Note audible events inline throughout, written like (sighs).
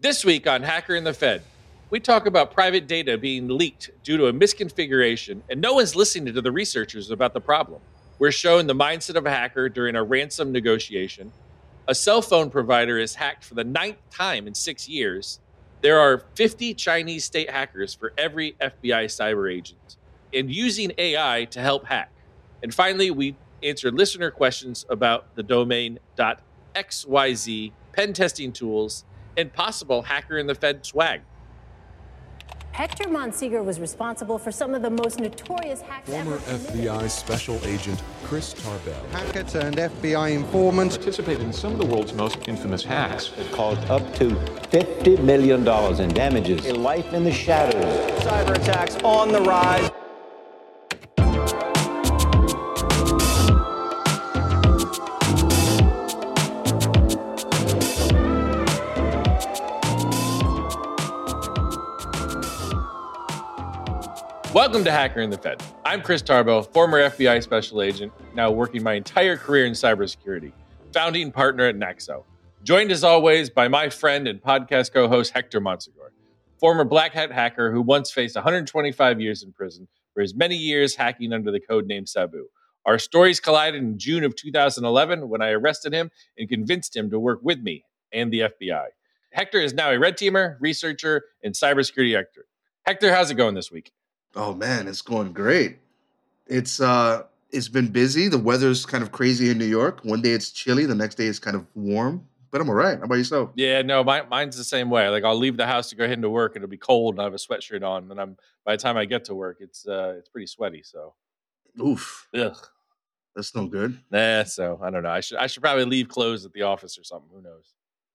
This week on Hacker and the Fed, we talk about private data being leaked due to a misconfiguration, and no one's listening to the researchers about the problem. We're shown the mindset of a hacker during a ransom negotiation. A cell phone provider is hacked for the ninth time in six years. There are 50 Chinese state hackers for every FBI cyber agent, and using AI to help hack. And finally, we answer listener questions about the domain .xyz, pen testing tools, and possible hacker and the Fed swag. Hector Monsegur was responsible for some of the most notorious hacks Former ever. FBI Special Agent Chris Tarbell. Hacker turned FBI informant. participated in some of the world's most infamous hacks. That caused up to $50 million in damages. A life in the shadows. Cyber attacks on the rise. Welcome to Hacker and the Fed. I'm Chris Tarbell, former FBI special agent, now working my entire career in cybersecurity, founding partner at Naxo. Joined as always by my friend and podcast co host Hector Monsegur, former black hat hacker who once faced 125 years in prison for his many years hacking under the codename Sabu. Our stories collided in June of 2011 when I arrested him and convinced him to work with me and the FBI. Hector is now a red teamer, researcher, and cybersecurity expert. Hector, how's it going this week? Oh man, it's going great. It's uh it's been busy. The weather's kind of crazy in New York. One day it's chilly, the next day it's kind of warm. But I'm all right. How about yourself? Yeah, no, my, mine's the same way. Like I'll leave the house to go head into work, and it'll be cold, and I have a sweatshirt on, and I'm by the time I get to work, it's uh it's pretty sweaty. So, Oof, ugh, that's no good. nah. So I don't know. I should I should probably leave clothes at the office or something. Who knows?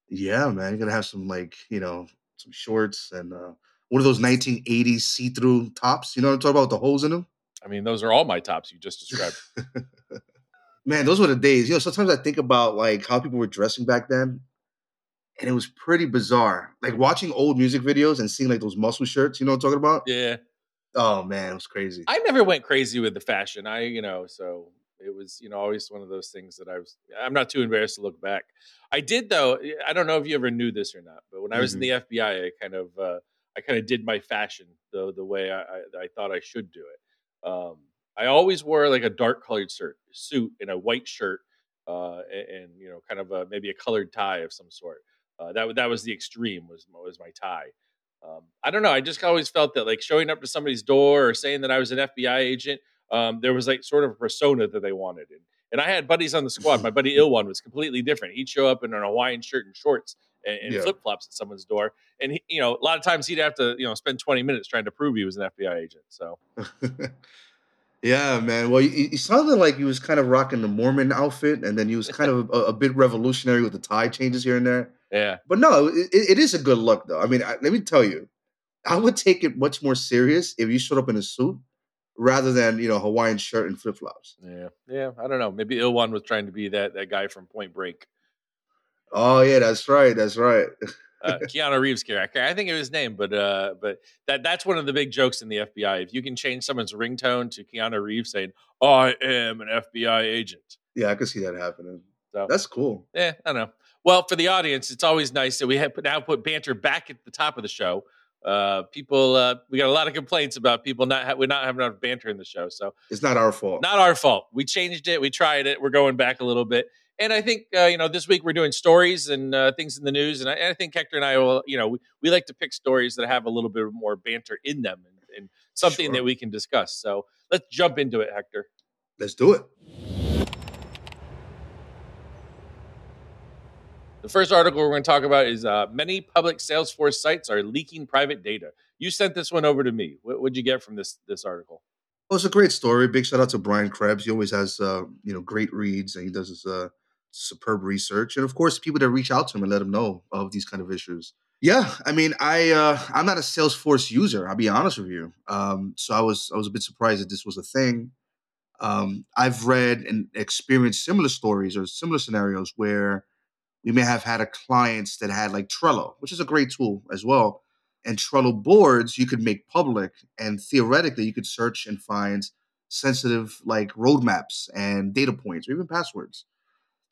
Yeah, man. You gotta have some like, you know, some shorts and uh one of those 1980s see-through tops. You know what I'm talking about with the holes in them? I mean, those are all my tops you just described. (laughs) Man, those were the days. You know, sometimes I think about like how people were dressing back then, and it was pretty bizarre. Like watching old music videos and seeing like those muscle shirts. You know what I'm talking about? yeah, Oh man, it was crazy. I never went crazy with the fashion. I, you know, so it was, you know, always one of those things that I was. I'm not too embarrassed to look back. I did though. I don't know if you ever knew this or not, but when I was in the FBI, I kind of, uh, I kind of did my fashion the the way I, I, I thought I should do it. Um, I always wore like a dark colored shirt, suit, and a white shirt, uh, and, and you know, kind of a, maybe a colored tie of some sort. Uh, that that was the extreme was was my tie. Um, I don't know. I just always felt that like showing up to somebody's door or saying that I was an FBI agent, um, there was like sort of a persona that they wanted. And, and I had buddies on the squad. My buddy (laughs) Ilwan was completely different. He'd show up in an Hawaiian shirt and shorts and, and Yeah. flip flops at someone's door. And he, you know, a lot of times he'd have to, you know, spend 20 minutes trying to prove he was an FBI agent. So (laughs) yeah, man. Well, he, he sounded like he was kind of rocking the Mormon outfit, and then he was kind of a, a bit revolutionary with the tie changes here and there. yeah, But no, it, it is a good look, though. I mean, I, let me tell you, I would take it much more serious if you showed up in a suit rather than you know Hawaiian shirt and flip flops. yeah, yeah. I don't know. Maybe Ilwan was trying to be that that guy from Point Break, Oh yeah, that's right, that's right. uh, (laughs) Keanu Reeves character. I think it was his name, but uh, but that that's one of the big jokes in the FBI. If you can change someone's ringtone to Keanu Reeves saying "I am an FBI agent," yeah, I could see that happening. so That's cool. Yeah, I don't know. Well, for the audience, it's always nice that we have now put banter back at the top of the show. Uh, people, uh, we got a lot of complaints about people not ha- we're not having enough banter in the show. So It's not our fault. not our fault. We changed it. We tried it. We're going back a little bit. And I think uh, you know this week we're doing stories and uh, things in the news, and I, and I think Hector and I will. You know, we, we like to pick stories that have a little bit more banter in them and, and something Sure. that we can discuss. So let's jump into it, Hector. Let's do it. The first article we're going to talk about is uh, many public Salesforce sites are leaking private data. You sent this one over to me. What would you get from this this article? Well, it's a great story. Big shout out to Brian Krebs. He always has uh, you know great reads, and he does his uh, superb research, and of course, people that reach out to him and let him know of these kind of issues. Yeah, I mean, I uh, I'm not a Salesforce user. I'll be honest with you. Um, so I was I was a bit surprised that this was a thing. Um, I've read and experienced similar stories or similar scenarios where we may have had a clients that had like Trello, which is a great tool as well. And Trello boards you could make public, and theoretically you could search and find sensitive like roadmaps and data points or even passwords.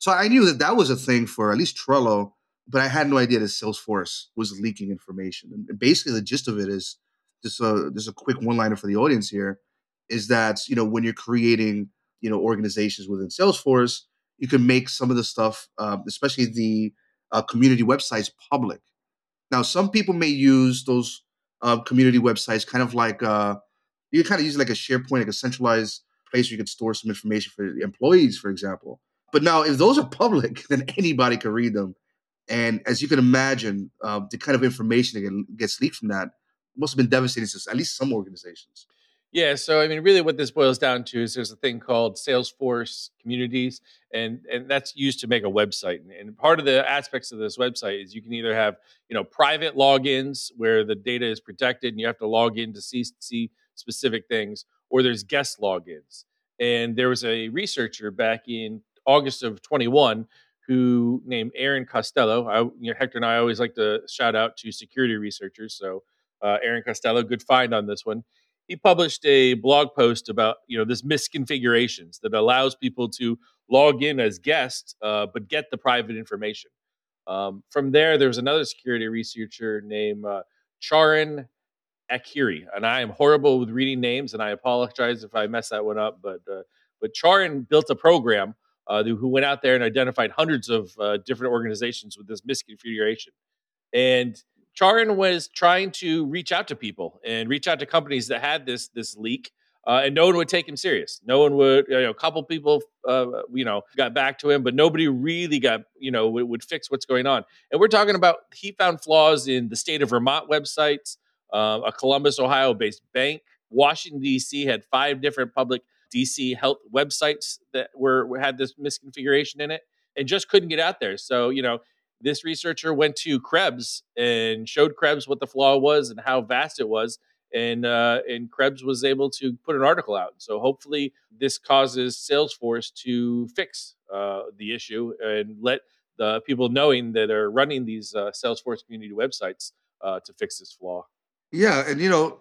So I knew that that was a thing for at least Trello but I had no idea that Salesforce was leaking information. And basically, the gist of it is just a just a quick one liner for the audience here is that you know when you're creating you know organizations within Salesforce, you can make some of the stuff, um, especially the uh, community websites, public. Now, some people may use those uh, community websites kind of like uh, you kind of use like a SharePoint, like a centralized place where you can store some information for employees, for example. But now, if those are public, (laughs) then anybody can read them. And as you can imagine, uh, the kind of information that gets leaked from that must have been devastating to at least some organizations. Yeah, so I mean, really, what this boils down to is there's a thing called Salesforce communities, and and that's used to make a website. And, and part of the aspects of this website is you can either have you know private logins where the data is protected and you have to log in to see see specific things, or there's guest logins. And there was a researcher back in August of 21 who named Aaron Costello. I, you know, Hector and I always like to shout out to security researchers. So uh, Aaron Costello, good find on this one he published a blog post about you know this misconfigurations that allows people to log in as guests uh, but get the private information um, from there there's another security researcher named uh, Charan Akiri and i am horrible with reading names and i apologize if i mess that one up but uh, but charan built a program uh, who went out there and identified hundreds of uh, different organizations with this misconfiguration and Charan was trying to reach out to people and reach out to companies that had this this leak, uh, and no one would take him serious. No one would. You know, a couple people, uh, you know, got back to him, but nobody really got, you know, would, would, fix what's going on. And we're talking about he found flaws in the state of Vermont websites, uh, a Columbus, Ohio-based bank. Washington D.C. had five different public DC health websites that were had this misconfiguration in it, and just couldn't get out there. So you know this researcher went to Krebs and showed Krebs what the flaw was and how vast it was. And uh, and Krebs was able to put an article out. So hopefully, this causes Salesforce to fix uh, the issue and let the people knowing that are running these uh, Salesforce community websites uh, to fix this flaw. Yeah, and you know,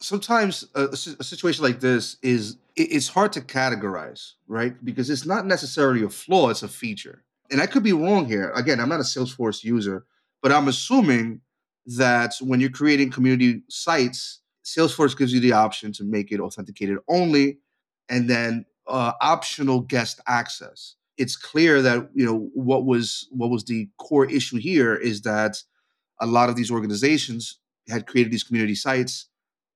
sometimes a, a situation like this is it's hard to categorize, right? Because it's not necessarily a flaw; it's a feature and I could be wrong here. Again, I'm not a Salesforce user, but I'm assuming that when you're creating community sites, Salesforce gives you the option to make it authenticated only, and then uh, optional guest access. It's clear that you know what was what was the core issue here is that a lot of these organizations had created these community sites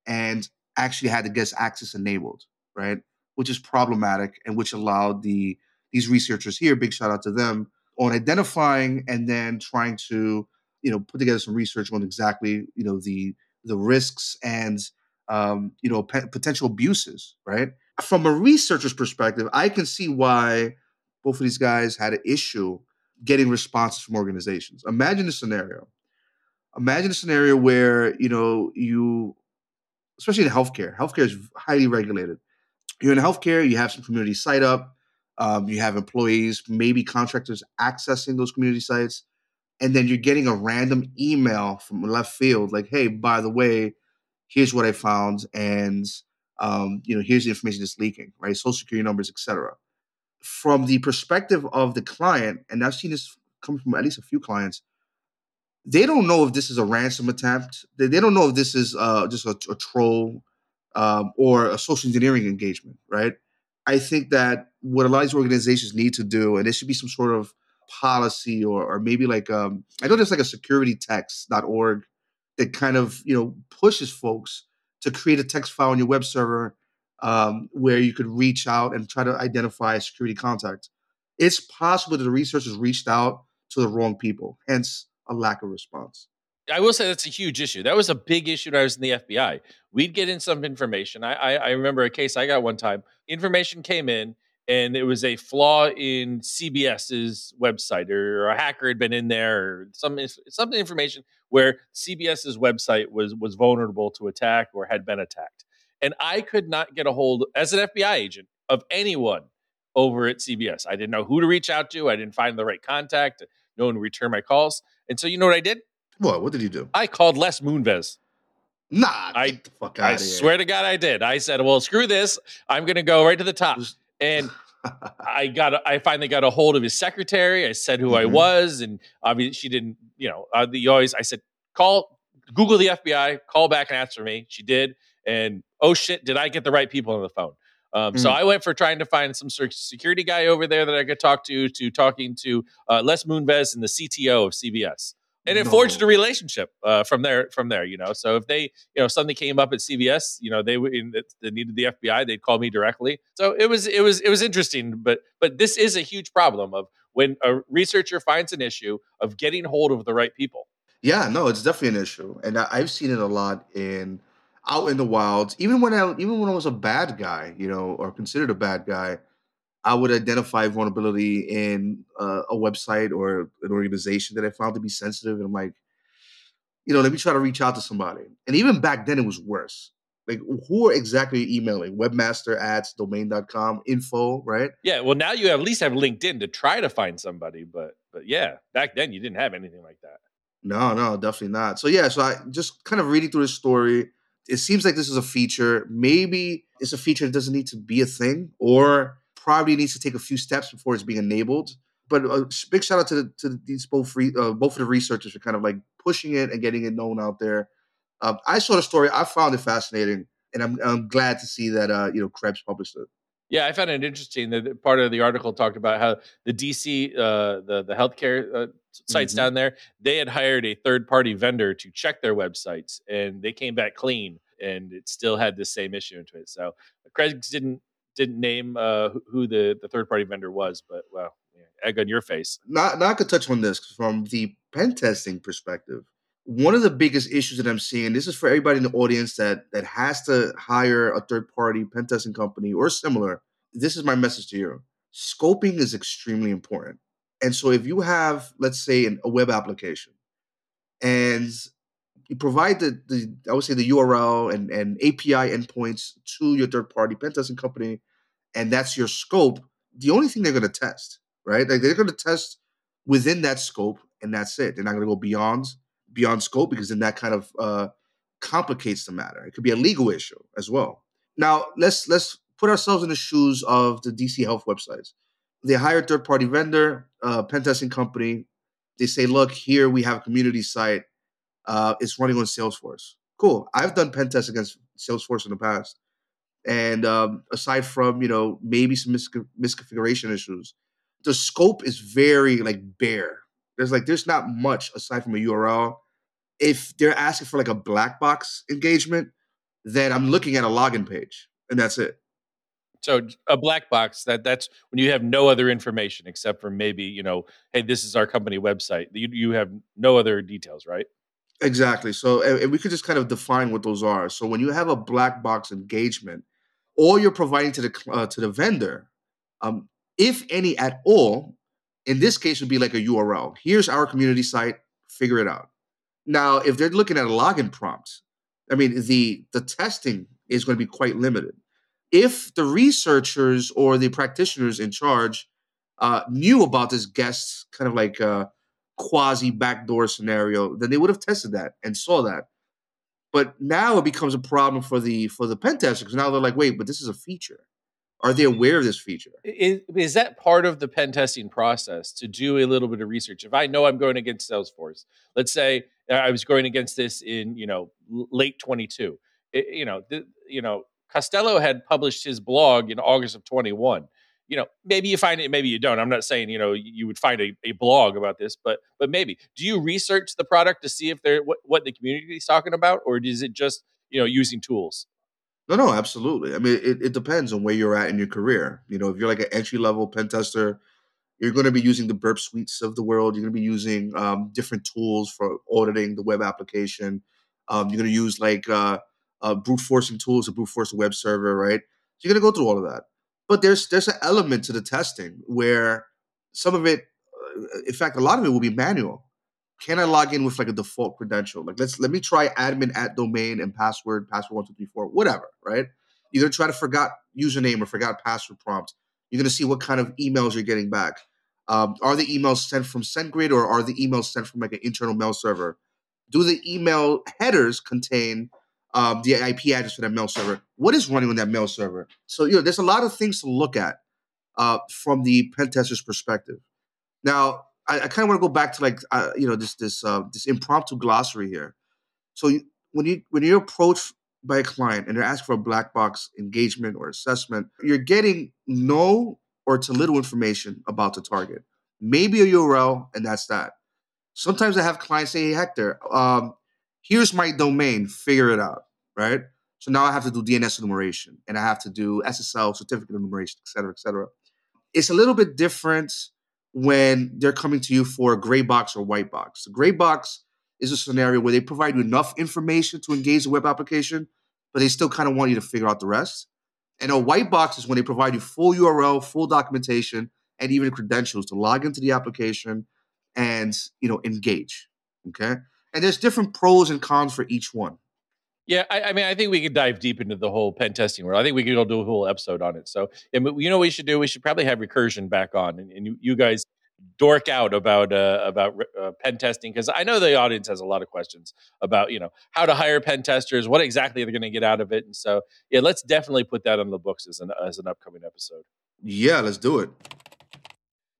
and actually had the guest access enabled, right? Which is problematic and which allowed the these researchers here, big shout out to them, on identifying and then trying to, you know, put together some research on exactly, you know, the the risks and um, you know p- potential abuses, right? From a researcher's perspective, I can see why both of these guys had an issue getting responses from organizations. Imagine a scenario. Imagine a scenario where you know you, especially in healthcare. Healthcare is highly regulated. You're in healthcare. You have some community site up um, you have employees, maybe contractors accessing those community sites, and then you're getting a random email from left field, like, "Hey, by the way, here's what I found, and um, you know, here's the information that's leaking, right? Social security numbers, etc." From the perspective of the client, and I've seen this come from at least a few clients, they don't know if this is a ransom attempt. They, they don't know if this is uh, just a, a troll um, or a social engineering engagement, right? I think that what a lot of these organizations need to do, and there should be some sort of policy or, or maybe like um, I know there's like a securitytext.org that kind of you know pushes folks to create a text file on your web server um, where you could reach out and try to identify security contact. It's possible that the researchers reached out to the wrong people, hence a lack of response. I will say that's a huge issue. That was a big issue when I was in the FBI. We'd get in some information. I, I, I remember a case I got one time. Information came in, and it was a flaw in CBS's website, or, a hacker had been in there, or some some information where CBS's website was was vulnerable to attack or had been attacked. And I could not get a hold, as an FBI agent, of anyone over at CBS. I didn't know who to reach out to. I didn't find the right contact. No one would return my calls. And so, you know what I did? What? What did you do? I called Les Moonves. Nah, I I swear to God, I did. I said, "Well, screw this. I'm going to go right to the top." And (laughs) I got I finally got a hold of his secretary. I said who I Mhm. was, and obviously she didn't. You know, uh, the, you always I said call Google the FBI, call back and ask for me. She did, and oh shit, did I get the right people on the phone? Um, So Mm. I went for trying to find some security guy over there that I could talk to, to talking to uh, Les Moonves and the CTO of CBS, and it forged a relationship uh, from there. From there, you know. So if they, you know, something came up at CBS, you know, they they needed the FBI, they'd call me directly. So it was it was it was interesting, but but this is a huge problem of when a researcher finds an issue of getting hold of the right people. Yeah, no, it's definitely an issue, and I, I've seen it a lot in out in the wilds. Even when I even when I was a bad guy, you know, or considered a bad guy, I would identify vulnerability in uh, a website or an organization that I found to be sensitive, and I'm like, you know, let me try to reach out to somebody. And even back then, it was worse. Like, who are exactly you emailing? Webmaster at domain.com info, right? Yeah, well now you at least have LinkedIn to try to find somebody, but but yeah, back then you didn't have anything like that. No, no, definitely not. So yeah, so I just kind of reading through this story. It seems like this is a feature. Maybe it's a feature that doesn't need to be a thing, or probably needs to take a few steps before it's being enabled. But a big shout out to the, to these both re, uh, both of the researchers for kind of like pushing it and getting it known out there. Um, I saw the story. I found it fascinating, and I'm I'm glad to see that uh, you know Krebs published it. Yeah, I found it interesting that part of the article talked about how the DC, uh, the the healthcare uh, sites Mhm. down there, they had hired a third party vendor to check their websites, and they came back clean, and it still had the same issue into it. So Krebs didn't didn't name uh, who- the the third party vendor was, but well, yeah, egg on your face. Not, not I could touch on this from the pen testing perspective. One of the biggest issues that I'm seeing, this is for everybody in the audience that that has to hire a third party pen testing company or similar. This is my message to you. Scoping is extremely important. And so if you have, let's say, an, a web application and you provide the, the I would say the URL and, and API endpoints to your third party pen testing company, and that's your scope, the only thing they're going to test, right? Like they're going to test within that scope, and that's it. They're not going to go beyond beyond scope because then that kind of uh, complicates the matter. It could be a legal issue as well. Now let's let's put ourselves in the shoes of the DC Health websites. They hire a third party vendor, uh, pen testing company. They say, look, here we have a community site. Uh, it's running on Salesforce. Cool. I've done pen tests against Salesforce in the past. And um, aside from, you know, maybe some mis- misconfiguration issues, the scope is very like bare. There's like there's not much aside from a URL. If they're asking for like a black box engagement, then I'm looking at a login page and that's it. So a black box that that's when you have no other information except for maybe you know, hey, this is our company website. You you have no other details, right? Exactly. So and, we could just kind of define what those are. So when you have a black box engagement, all you're providing to the uh, to the vendor, um, if any at all, in this case would be like a URL. Here's our community site. Figure it out. Now, if they're looking at a login prompt, I mean the the testing is going to be quite limited. If the researchers or the practitioners in charge uh, knew about this guest kind of like uh, quasi backdoor scenario, then they would have tested that and saw that. But now it becomes a problem for the for the pen testers because now they're like, wait, but this is a feature. Are they aware of this feature? Is, is that part of the pen testing process to do a little bit of research? If I know I'm going against Salesforce, let's say I was going against this in you know late 22, it- you know, th- you know, Costello had published his blog in August of 21. You know, maybe you find it, maybe you don't. I'm not saying you know you you would find a, a blog about this, but but maybe do you research the product to see if they're what, what the community is talking about, or is it just you know using tools? No, no, absolutely. I mean, it, it depends on where you're at in your career. You know, if you're like an entry level pen tester, you're going to be using the burp suites of the world. You're going to be using um, different tools for auditing the web application. Um, you're going to use like uh, uh, brute forcing tools to brute force a web server, right? So you're going to go through all of that. But there's there's an element to the testing where some of it, uh, in fact, a lot of it will be manual. Can I log in with like a default credential? Like let's let me try admin at domain and password, password one two three four, whatever, right? You're try to forgot username or forgot password prompt. You're gonna see what kind of emails you're getting back. Um, are the emails sent from SendGrid or are the emails sent from like an internal mail server? Do the email headers contain um, the IP address for that mail server? What is running on that mail server? So you know, there's a lot of things to look at uh, from the pen tester's perspective. Now, I, I kind of want to go back to like uh, you know this this uh, this impromptu glossary here. So you, when you when you're approached by a client and they're asking for a black box engagement or assessment, you're getting no or to little information about the target. Maybe a URL, and that's that. Sometimes I have clients say, "Hey Hector, um, here's my domain. Figure it out." Right. So now I have to do DNS enumeration and I have to do SSL certificate enumeration, et cetera, et cetera. It's a little bit different when they're coming to you for a gray box or white box. The gray box is a scenario where they provide you enough information to engage the web application, but they still kind of want you to figure out the rest. And a white box is when they provide you full URL, full documentation, and even credentials to log into the application and you know engage. Okay. And there's different pros and cons for each one. Yeah, I, I, mean, I think we could dive deep into the whole pen testing world. I think we could go do a whole episode on it. So, and you know, what we should do. We should probably have recursion back on, and, and you, you, guys dork out about uh, about uh, pen testing because I know the audience has a lot of questions about you know how to hire pen testers, what exactly they're going to get out of it, and so yeah, let's definitely put that on the books as an as an upcoming episode. Yeah, let's do it.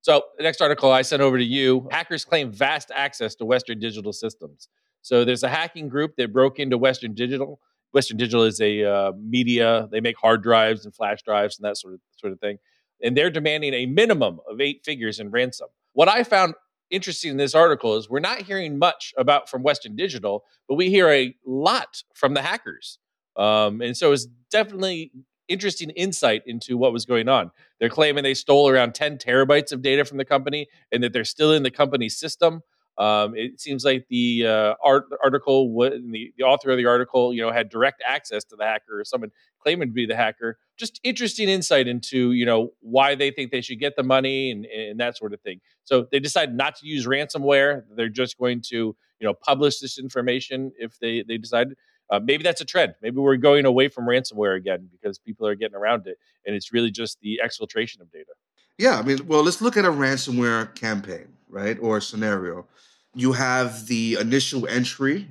So the next article I sent over to you: hackers claim vast access to Western Digital systems. So there's a hacking group that broke into Western Digital. Western Digital is a uh, media; they make hard drives and flash drives and that sort of sort of thing. And they're demanding a minimum of eight figures in ransom. What I found interesting in this article is we're not hearing much about from Western Digital, but we hear a lot from the hackers. Um, and so it's definitely interesting insight into what was going on. They're claiming they stole around 10 terabytes of data from the company and that they're still in the company's system. Um, it seems like the uh, art, article, the, the author of the article, you know, had direct access to the hacker or someone claiming to be the hacker. Just interesting insight into, you know, why they think they should get the money and, and that sort of thing. So they decided not to use ransomware. They're just going to, you know, publish this information if they they decide. Uh, maybe that's a trend. Maybe we're going away from ransomware again because people are getting around it, and it's really just the exfiltration of data. Yeah, I mean, well, let's look at a ransomware campaign, right, or a scenario you have the initial entry,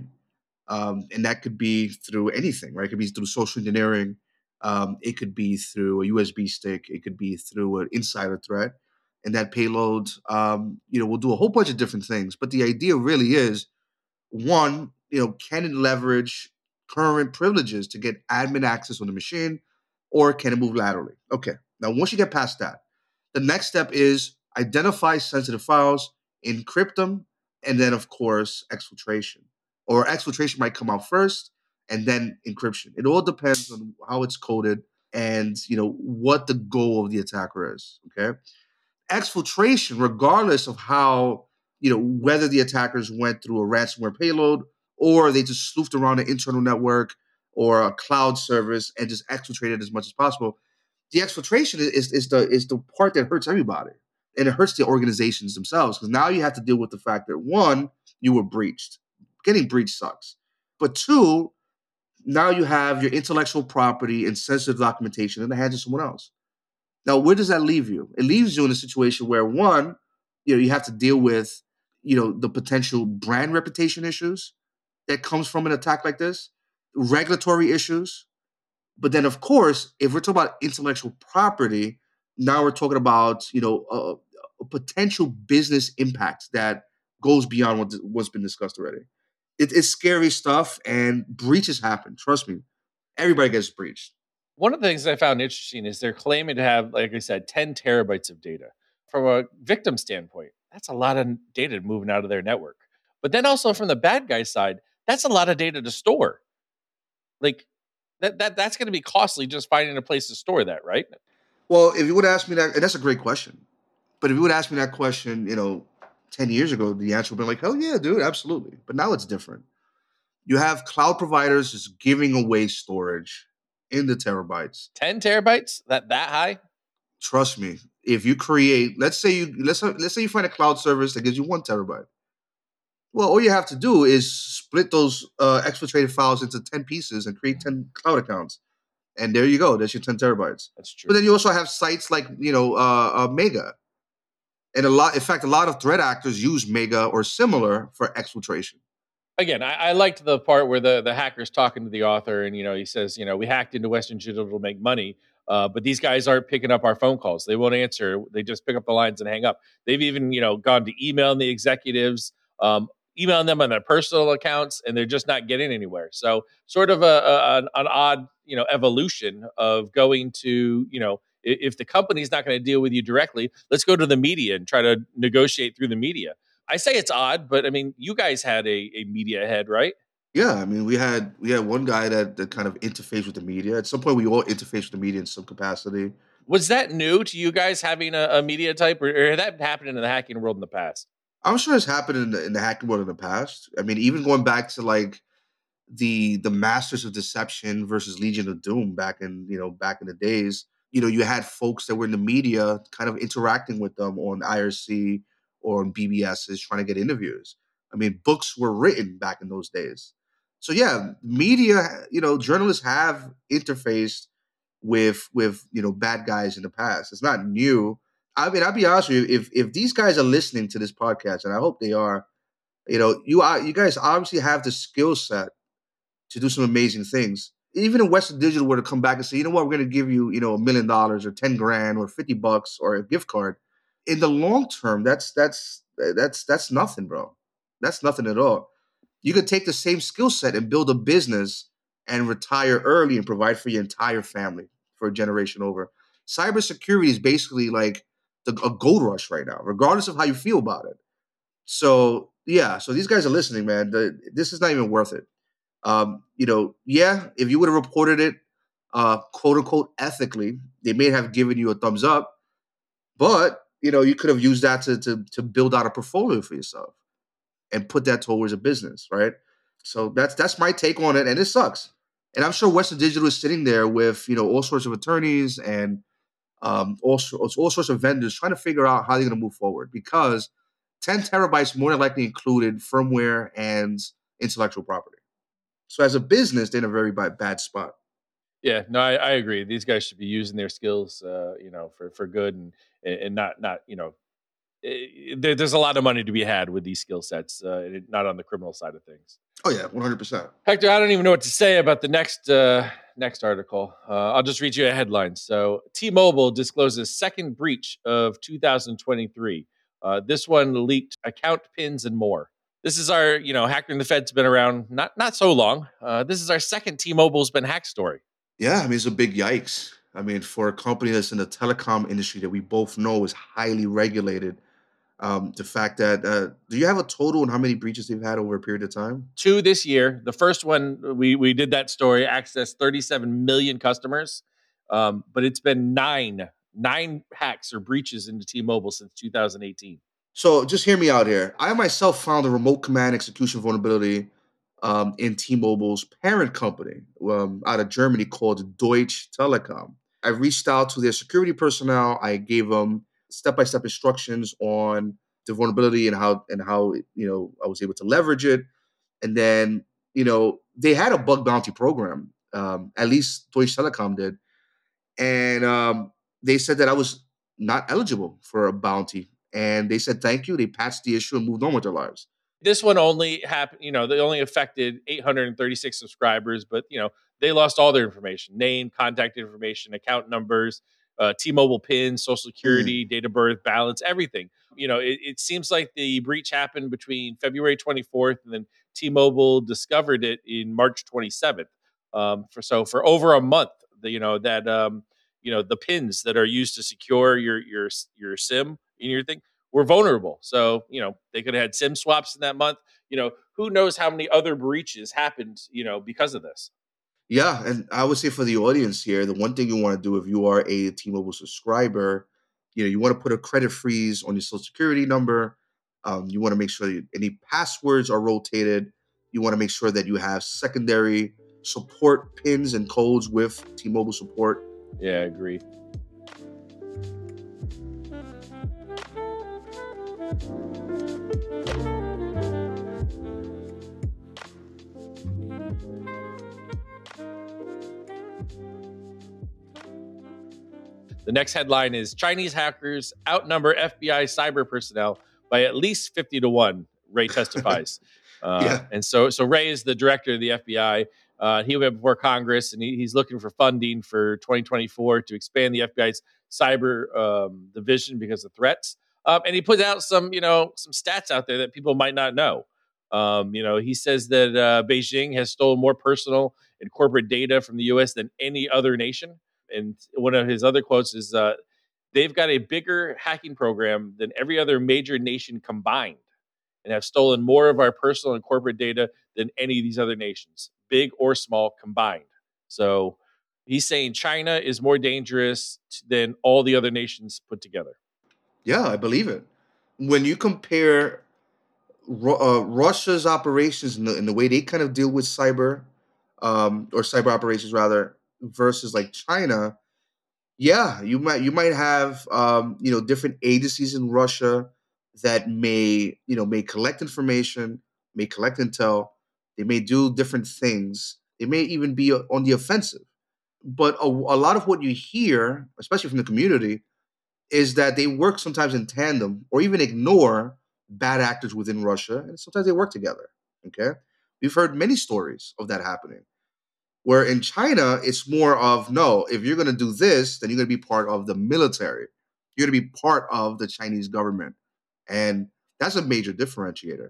um, and that could be through anything, right? It could be through social engineering. Um, it could be through a USB stick. It could be through an insider threat. And that payload, um, you know, will do a whole bunch of different things. But the idea really is one, you know, can it leverage current privileges to get admin access on the machine, or can it move laterally? Okay. Now, once you get past that, the next step is identify sensitive files, encrypt them, and then of course exfiltration or exfiltration might come out first and then encryption. It all depends on how it's coded and you know what the goal of the attacker is okay? Exfiltration regardless of how you know whether the attackers went through a ransomware payload or they just sloofed around an internal network or a cloud service and just exfiltrated as much as possible the exfiltration is, is the is the part that hurts everybody and it hurts the organizations themselves because now you have to deal with the fact that one, you were breached. Getting breached sucks. But two, now you have your intellectual property and sensitive documentation in the hands of someone else. Now, where does that leave you? It leaves you in a situation where one, you know, you have to deal with, you know, the potential brand reputation issues that comes from an attack like this, regulatory issues. But then, of course, if we're talking about intellectual property, now we're talking about, you know, uh, potential business impact that goes beyond what, what's been discussed already. It, it's scary stuff, and breaches happen. Trust me, everybody gets breached. One of the things I found interesting is they're claiming to have, like I said, 10 terabytes of data. From a victim standpoint, that's a lot of data moving out of their network. But then also from the bad guy side, that's a lot of data to store. Like that, that that's going to be costly just finding a place to store that, right? Well, if you would ask me that, and that's a great question. But if you would ask me that question, you know, 10 years ago, the answer would be like, oh yeah, dude, absolutely. But now it's different. You have cloud providers just giving away storage in the terabytes. 10 terabytes? That that high? Trust me. If you create, let's say you let's let's say you find a cloud service that gives you one terabyte. Well, all you have to do is split those uh, exfiltrated files into 10 pieces and create 10 cloud accounts. And there you go. That's your 10 terabytes. That's true. But then you also have sites like, you know, uh, uh, Mega and a lot, in fact, a lot of threat actors use Mega or similar for exfiltration. Again, I, I liked the part where the the hacker's talking to the author, and you know he says, you know, we hacked into Western Digital to make money. Uh, but these guys aren't picking up our phone calls. They won't answer. They just pick up the lines and hang up. They've even, you know, gone to email the executives, um, emailing them on their personal accounts, and they're just not getting anywhere. So, sort of a, a an, an odd, you know, evolution of going to, you know, if the company's not going to deal with you directly, let's go to the media and try to negotiate through the media. I say it's odd, but I mean, you guys had a, a media head, right? Yeah, I mean, we had we had one guy that that kind of interfaced with the media. At some point, we all interfaced with the media in some capacity. Was that new to you guys having a, a media type, or, or had that happened in the hacking world in the past? I'm sure it's happened in the, in the hacking world in the past. I mean, even going back to like the the Masters of Deception versus Legion of Doom back in you know back in the days. You know, you had folks that were in the media kind of interacting with them on IRC or on BBSs trying to get interviews. I mean, books were written back in those days. So yeah, media, you know, journalists have interfaced with with you know bad guys in the past. It's not new. I mean, I'll be honest with you. If if these guys are listening to this podcast, and I hope they are, you know, you are you guys obviously have the skill set to do some amazing things. Even if Western Digital were to come back and say, you know what, we're going to give you, you know, a million dollars or ten grand or fifty bucks or a gift card, in the long term, that's that's that's that's nothing, bro. That's nothing at all. You could take the same skill set and build a business and retire early and provide for your entire family for a generation over. Cybersecurity is basically like the, a gold rush right now, regardless of how you feel about it. So yeah, so these guys are listening, man. The, this is not even worth it. Um, you know, yeah, if you would have reported it, uh, quote unquote, ethically, they may have given you a thumbs up, but you know, you could have used that to to to build out a portfolio for yourself and put that towards a business, right? So that's that's my take on it, and it sucks. And I'm sure Western Digital is sitting there with you know all sorts of attorneys and um, all, all sorts of vendors trying to figure out how they're going to move forward because 10 terabytes more than likely included firmware and intellectual property. So as a business, they're in a very bad, bad spot. Yeah, no, I, I, agree. These guys should be using their skills, uh, you know, for for good and and not not you know Eh, there, there's a lot of money to be had with these skill sets, uh, not on the criminal side of things. Oh yeah, one hundred percent. Hector, I don't even know what to say about the next uh, next article. Uh, I'll just read you a headline. So, T-Mobile discloses second breach of 2023. Uh, this one leaked account pins and more. This is our, you know, hacking the Fed's been around not not so long. Uh, this is our second T-Mobile's been hacked story. Yeah, I mean it's a big yikes. I mean, for a company that's in the telecom industry that we both know is highly regulated, um, the fact that uh, do you have a total on how many breaches they've had over a period of time? Two this year. The first one we we did that story, access 37 million customers, um, but it's been nine nine hacks or breaches into T-Mobile since 2018. So just hear me out here. I myself found a remote command execution vulnerability um, in T-Mobile's parent company um, out of Germany called Deutsche Telekom. I reached out to their security personnel. I gave them step by step instructions on the vulnerability and how and how you know I was able to leverage it. And then you know they had a bug bounty program. Um, at least Deutsche Telekom did, and um, they said that I was not eligible for a bounty. And they said thank you. They patched the issue and moved on with their lives. This one only happened, you know, they only affected 836 subscribers, but you know, they lost all their information, name, contact information, account numbers, uh, T-Mobile PIN, Social. Security, mm. date of birth, balance, everything. You know, it, it, seems like the breach happened between February 24th and then T-Mobile discovered it in March 27th. Um, for so for over a month, the, you know that um, you know the pins that are used to secure your your your SIM in your thing were vulnerable. So you know they could have had SIM swaps in that month. You know who knows how many other breaches happened. You know because of this. Yeah, and I would say for the audience here, the one thing you want to do if you are a T-Mobile subscriber, you know, you want to put a credit freeze on your social security number. Um, you want to make sure that any passwords are rotated. You want to make sure that you have secondary support pins and codes with T-Mobile support. Yeah, I agree. The next headline is Chinese hackers outnumber FBI cyber personnel by at least 50 to 1, Wray testifies. (laughs) Uh, yeah. And so, so Wray is the director of the FBI. Uh, he went before Congress and he, he's looking for funding for 2024 to expand the FBI's cyber um, division because of threats. Um, and he put out some, you know, some stats out there that people might not know. Um, you know, he says that uh, Beijing has stolen more personal and corporate data from the U.S. than any other nation. And one of his other quotes is, uh, "They've got a bigger hacking program than every other major nation combined, and have stolen more of our personal and corporate data than any of these other nations, big or small combined." So he's saying China is more dangerous than all the other nations put together. Yeah, I believe it. When you compare uh, Russia's operations and the, the way they kind of deal with cyber, um, or cyber operations rather, versus like China, yeah, you might you might have um, you know different agencies in Russia that may you know may collect information, may collect intel, they may do different things, they may even be uh, on the offensive. But a, a lot of what you hear, especially from the community, is that they work sometimes in tandem or even ignore bad actors within Russia, and sometimes they work together. Okay, we've heard many stories of that happening. Where in China, it's more of no, if you're going to do this, then you're going to be part of the military. You're going to be part of the Chinese government, and that's a major differentiator.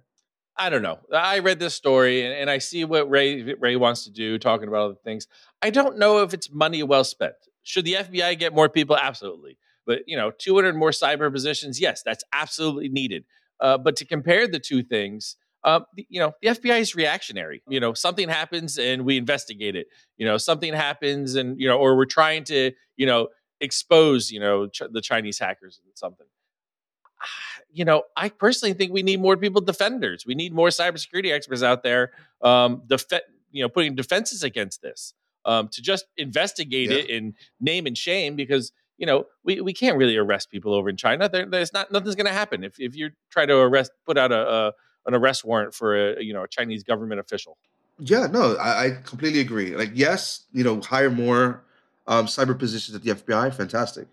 I don't know. I read this story and, and I see what Wray Wray wants to do, talking about other things. I don't know if it's money well spent. Should the FBI get more people? Absolutely. But you know, 200 more cyber positions, yes, that's absolutely needed. Uh, but to compare the two things, uh, you know, the FBI is reactionary. You know, something happens and we investigate it. You know, something happens and you know, or we're trying to, you know, expose, you know, ch- the Chinese hackers and something. (sighs) You know, I personally think we need more people defenders. We need more cybersecurity experts out there, um, def- you know, putting defenses against this. Um, to just investigate Yeah. it and name and shame because you know we, we can't really arrest people over in China. There, there's not nothing's going to happen if if you try to arrest put out a, a an arrest warrant for a you know a Chinese government official. Yeah, no, I, I completely agree. Like, yes, you know, hire more um, cyber positions at the FBI, fantastic.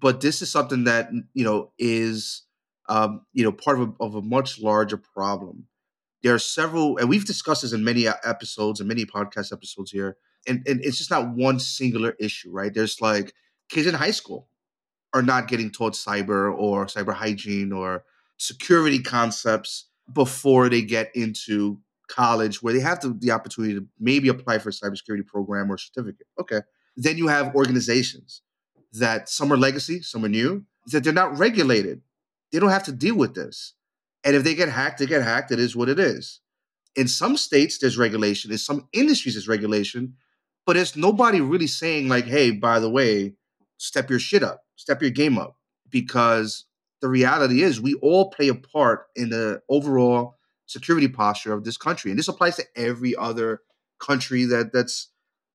But this is something that you know is um, you know part of a, of a much larger problem. There are several, and we've discussed this in many episodes and many podcast episodes here. And, and it's just not one singular issue, right? There's like kids in high school are not getting taught cyber or cyber hygiene or security concepts before they get into college where they have the, opportunity to maybe apply for a cybersecurity program or certificate. Okay. Then you have organizations that some are legacy, some are new, that they're not regulated. They don't have to deal with this. And if they get hacked, they get hacked. It is what it is. In some states, there's regulation. In some industries, there's regulation. But there's nobody really saying, like, hey, by the way, step your shit up, step your game up. Because the reality is, we all play a part in the overall security posture of this country. And this applies to every other country that that's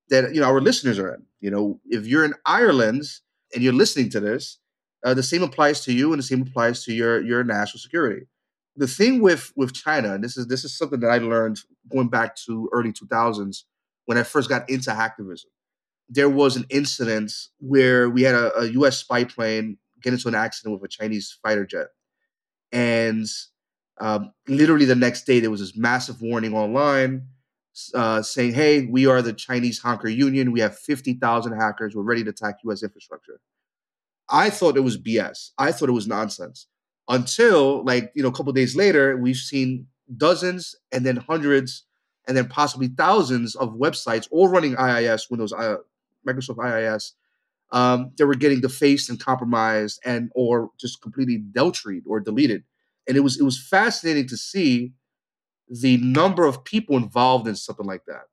that you know our listeners are in. You know, if you're in Ireland and you're listening to this, uh, the same applies to you, and the same applies to your your national security. The thing with with China, and this is this is something that I learned going back to early 2000s when I first got into hacktivism. There was an incident where we had a, a U.S. spy plane get into an accident with a Chinese fighter jet, and um, literally the next day there was this massive warning online uh, saying, "Hey, we are the Chinese Hacker Union. We have fifty thousand hackers. We're ready to attack U.S. infrastructure." I thought it was BS. I thought it was nonsense. Until like you know, a couple days later, we've seen dozens and then hundreds and then possibly thousands of websites all running IIS, Windows, uh, Microsoft IIS, um, that were getting defaced and compromised and or just completely deltried or deleted. And it was it was fascinating to see the number of people involved in something like that.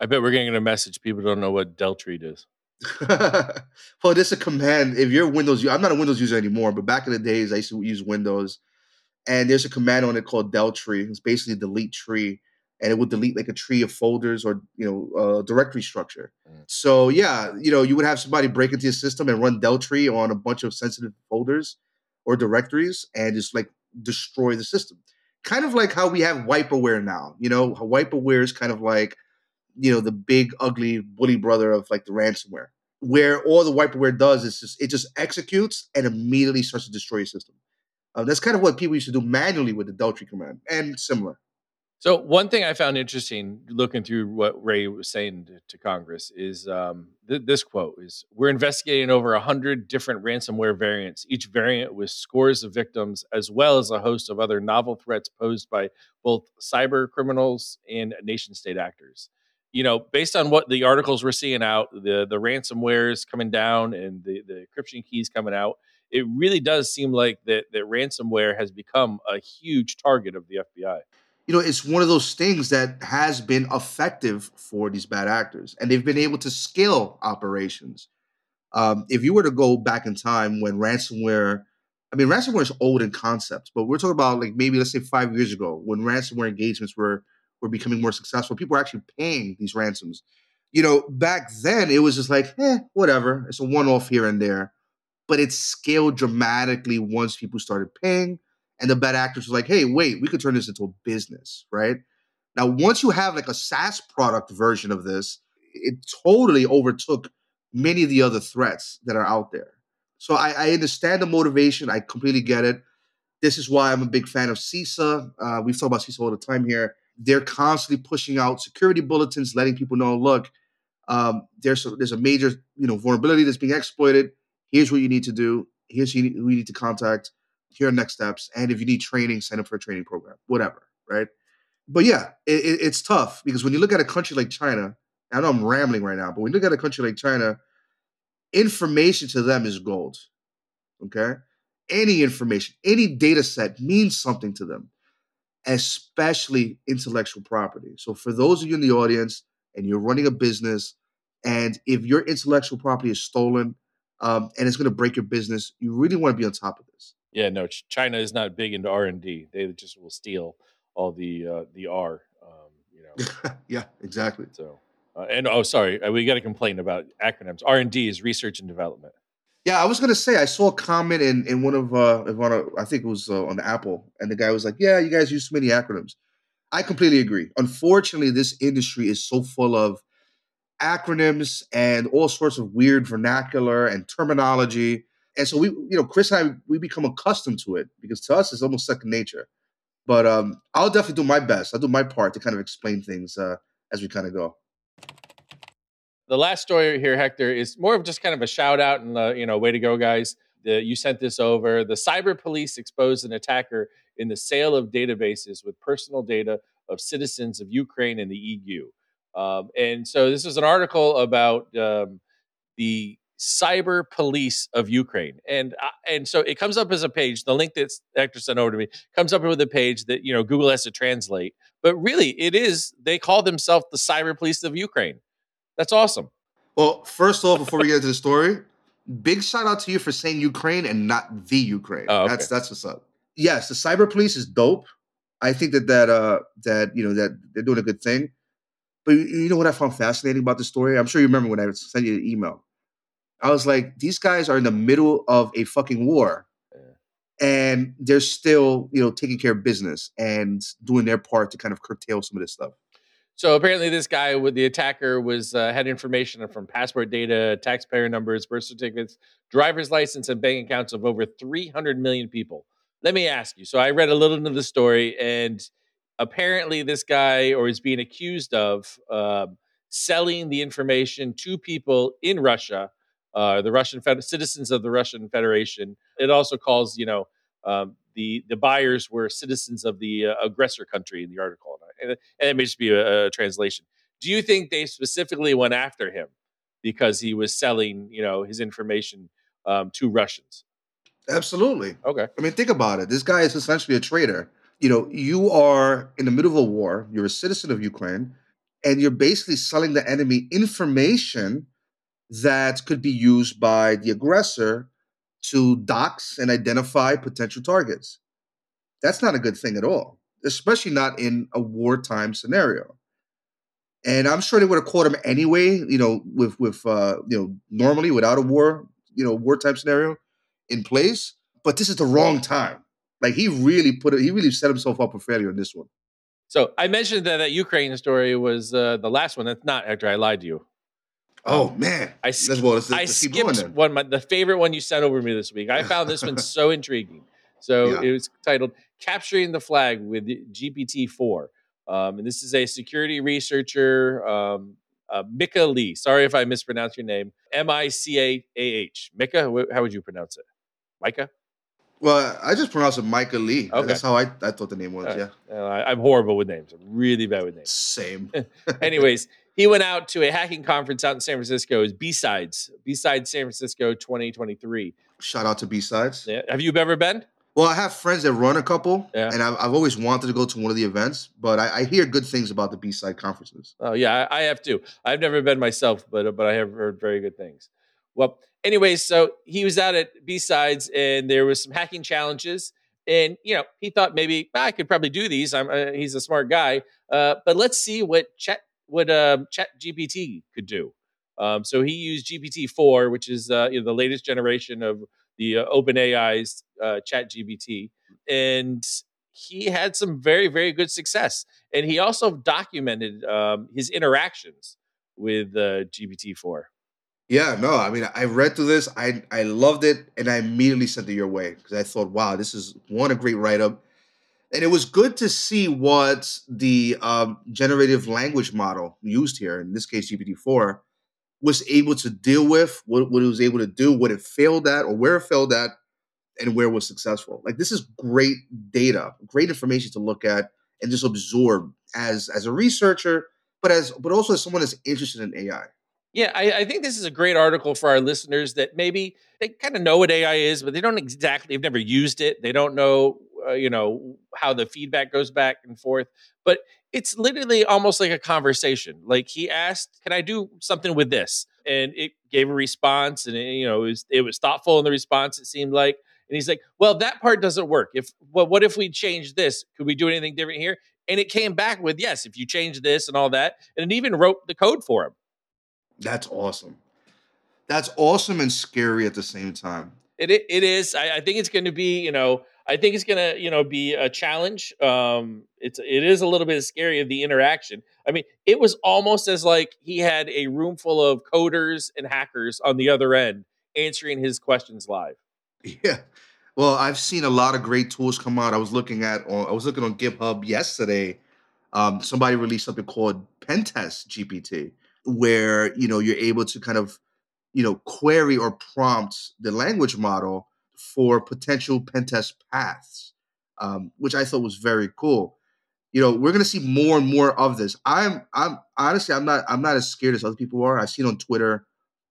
I bet we're getting a message. People don't know what Deltree is. (laughs) well, this is a command. If you're Windows, I'm not a Windows user anymore, but back in the days, I used to use Windows, and there's a command on it called deltree. It's basically delete tree, and it would delete like a tree of folders or you know uh, directory structure. So yeah, you know you would have somebody break into your system and run Deltree on a bunch of sensitive folders or directories, and just like destroy the system. Kind of like how we have wiperware now. You know, how wiperware is kind of like you know the big ugly bully brother of like the ransomware where all the wiperware does is just it just executes and immediately starts to destroy your system uh, that's kind of what people used to do manually with the deltree command and similar So one thing I found interesting looking through what Wray was saying to, to Congress is um, th- this quote is we're investigating over 100 different ransomware variants, each variant with scores of victims, as well as a host of other novel threats posed by both cyber criminals and nation state actors. You know, based on what the articles we're seeing out, the the ransomware is coming down and the, the encryption keys coming out, it really does seem like that that ransomware has become a huge target of the FBI you know, it's one of those things that has been effective for these bad actors, and they've been able to scale operations. Um, if you were to go back in time when ransomware, I mean, ransomware is old in concept, but we're talking about like maybe let's say five years ago when ransomware engagements were were becoming more successful. People were actually paying these ransoms. You know, back then it was just like, eh, whatever. It's a one off here and there, but it scaled dramatically once people started paying and the bad actors were like, hey, wait, we could turn this into a business, right? Now, once you have like a SaaS product version of this, it totally overtook many of the other threats that are out there. So I, I understand the motivation. I completely get it. This is why I'm a big fan of CISA. Uh, we've talked about CISA all the time here. They're constantly pushing out security bulletins, letting people know, look, um, there's a, there's a major you know vulnerability that's being exploited. Here's what you need to do. Here's who you need to contact here are next steps. And if you need training, sign up for a training program, whatever, right? But yeah, it, it, it's tough because when you look at a country like China, I know I'm rambling right now, but when you look at a country like China, information to them is gold. Okay? Any information, any data set means something to them, especially intellectual property. So for those of you in the audience and you're running a business, and if your intellectual property is stolen um, and it's going to break your business, you really want to be on top of this yeah, no, China is not big into R and D. They just will steal all the uh, the R. Um, you know. (laughs) yeah, exactly. So, uh, and oh, sorry, uh, we got to complain about acronyms. R and D is research and development. Yeah, I was gonna say I saw a comment in in one of uh one of I think it was uh, on Apple, and the guy was like, "Yeah, you guys use too many acronyms." I completely agree. Unfortunately, this industry is so full of acronyms and all sorts of weird vernacular and terminology and so we, you know, Chris and I, we become accustomed to it because to us it's almost second nature. But um, I'll definitely do my best. I'll do my part to kind of explain things uh, as we kind of go. The last story here, Hector, is more of just kind of a shout out and uh, you know, way to go, guys. The, you sent this over. The cyber police exposed an attacker in the sale of databases with personal data of citizens of Ukraine and the EU. Um, and so this is an article about um, the cyber police of Ukraine. And uh, and so it comes up as a page. The link that Hector sent over to me comes up with a page that you know Google has to translate. But really, it is they call themselves the cyber police of Ukraine. That's awesome. Well, first off, before we get into the story, big shout out to you for saying Ukraine and not the Ukraine. Oh, okay. That's that's what's up. Yes, the cyber police is dope. I think that that uh that you know that they're doing a good thing. But you know what I found fascinating about the story? I'm sure you remember when I sent you the email. I was like, these guys are in the middle of a fucking war. And they're still, you know, taking care of business and doing their part to kind of curtail some of this stuff. So apparently, this guy with the attacker was uh, had information from passport data, taxpayer numbers, birth certificates, driver's license, and bank accounts of over 300 million people. Let me ask you. So I read a little into the story, and apparently, this guy or is being accused of uh, selling the information to people in Russia uh, the Russian Fed- citizens of the Russian Federation. It also calls, you know, um, the the buyers were citizens of the uh, aggressor country in the article, and, and it may just be a, a, translation. Do you think they specifically went after him because he was selling, you know, his information um, to Russians? Absolutely. Okay. I mean, think about it. This guy is essentially a traitor. You know, you are in the middle of a war. You're a citizen of Ukraine, and you're basically selling the enemy information that could be used by the aggressor to dox and identify potential targets. That's not a good thing at all, especially not in a wartime scenario. And I'm sure they would have caught him anyway, you know, with with uh, you know, normally without a war, you know, wartime scenario in place. But this is the wrong time. Like he really put it, he really set himself up for failure in this one. So I mentioned that that Ukraine story was uh, the last one. That's not after I lied to you. Oh man, I, sk- well, let's, let's I skipped one. My, the favorite one you sent over me this week. I found this one (laughs) so intriguing. So yeah. it was titled "Capturing the Flag with GPT four. Um, and this is a security researcher, um, uh, Micah Lee. Sorry if I mispronounced your name. M I C A A H. Wh- how would you pronounce it? Micah? Well, I just pronounce it Micah Lee. Okay. That's how I, I thought the name was. Uh, yeah. uh, I, I'm horrible with names. I'm really bad with names. Same. (laughs) Anyways, he went out to a hacking conference out in San Francisco. It's B-Sides, B-Sides San Francisco 2023. Shout out to B Sides. Yeah. Have you ever been? Well, I have friends that run a couple, Yeah. and I've, I've always wanted to go to one of the events, but I, I hear good things about the B side conferences. Oh yeah, I, I have too. I've never been myself, but but I have heard very good things. Well, anyways, so he was out at B sides, and there was some hacking challenges, and you know he thought maybe "Ah, I could probably do these. I'm uh, he's a smart guy, uh, but let's see what Chat what um, Chat GPT could do. Um, so he used GPT four, which is uh, you know the latest generation of the uh, OpenAI's uh, Chat GPT, and he had some very very good success and he also documented um, his interactions with uh, GPT-4. Yeah, no, I mean, I read through this, I I loved it, and I immediately sent it your way because I thought, wow, this is one a great write up, and it was good to see what the um, generative language model used here, in this case GPT four, was able to deal with, what, what it was able to do, what it failed at, or where it failed at, and where it was successful. Like this is great data, great information to look at and just absorb as as a researcher, but as but also as someone that's interested in AI. Yeah, I, I think this is a great article for our listeners that maybe they kind of know what AI is, but they don't exactly, they've never used it. They don't know, uh, you know, how the feedback goes back and forth. But it's literally almost like a conversation. Like he asked, "Can I do something with this?" And it gave a response, and it, you know, it was, it was thoughtful in the response. It seemed like, and he's like, "Well, that part doesn't work. If well, what if we change this? Could we do anything different here?" And it came back with, "Yes, if you change this and all that," and it even wrote the code for him. That's awesome. That's awesome and scary at the same time. It it, it is. I, I think it's going to be. You know, I think it's to you know be a challenge. Um, it's it is a little bit scary of the interaction. I mean, it was almost as like he had a room full of coders and hackers on the other end answering his questions live. Yeah. Well, I've seen a lot of great tools come out. I was looking at on I was looking on GitHub yesterday. Um, somebody released something called Pentest GPT, where you know you're able to kind of you know query or prompt the language model for potential pentest paths, um, which I thought was very cool. You know, we're gonna see more and more of this. I'm I'm honestly I'm not I'm not as scared as other people are. I've seen on Twitter,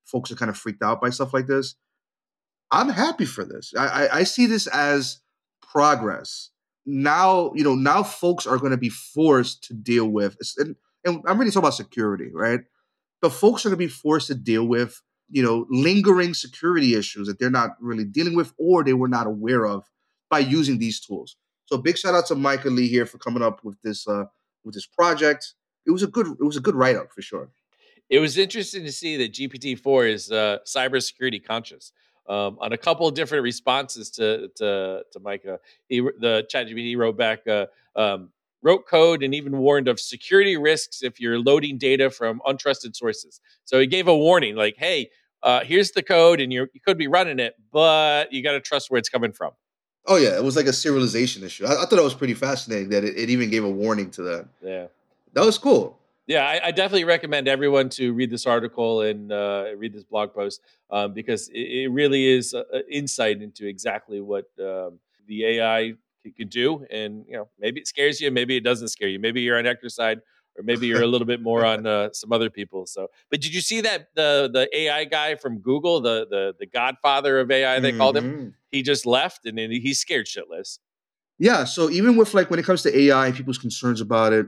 folks are kind of freaked out by stuff like this. I'm happy for this. I, I, I see this as progress. Now, you know, now folks are going to be forced to deal with, and, and I'm really talking about security, right? But folks are going to be forced to deal with, you know, lingering security issues that they're not really dealing with or they were not aware of by using these tools. So, big shout out to Micah Lee here for coming up with this uh, with this project. It was a good it was a good write up for sure. It was interesting to see that GPT four is uh, cybersecurity conscious. Um, on a couple of different responses to to, to Micah, he, the ChatGPT wrote back, uh, um, wrote code, and even warned of security risks if you're loading data from untrusted sources. So he gave a warning, like, "Hey, uh, here's the code, and you're, you could be running it, but you got to trust where it's coming from." Oh yeah, it was like a serialization issue. I, I thought that was pretty fascinating that it, it even gave a warning to that. Yeah. That was cool. Yeah, I, I definitely recommend everyone to read this article and uh, read this blog post um, because it, it really is an insight into exactly what um, the AI c- could do. And you know, maybe it scares you, maybe it doesn't scare you. Maybe you're on Hector's side, or maybe you're a little bit more (laughs) on uh, some other people. So, but did you see that the the AI guy from Google, the the the Godfather of AI, they called him? Mhm. He just left, and then he's scared shitless. Yeah. So even with like when it comes to AI, people's concerns about it,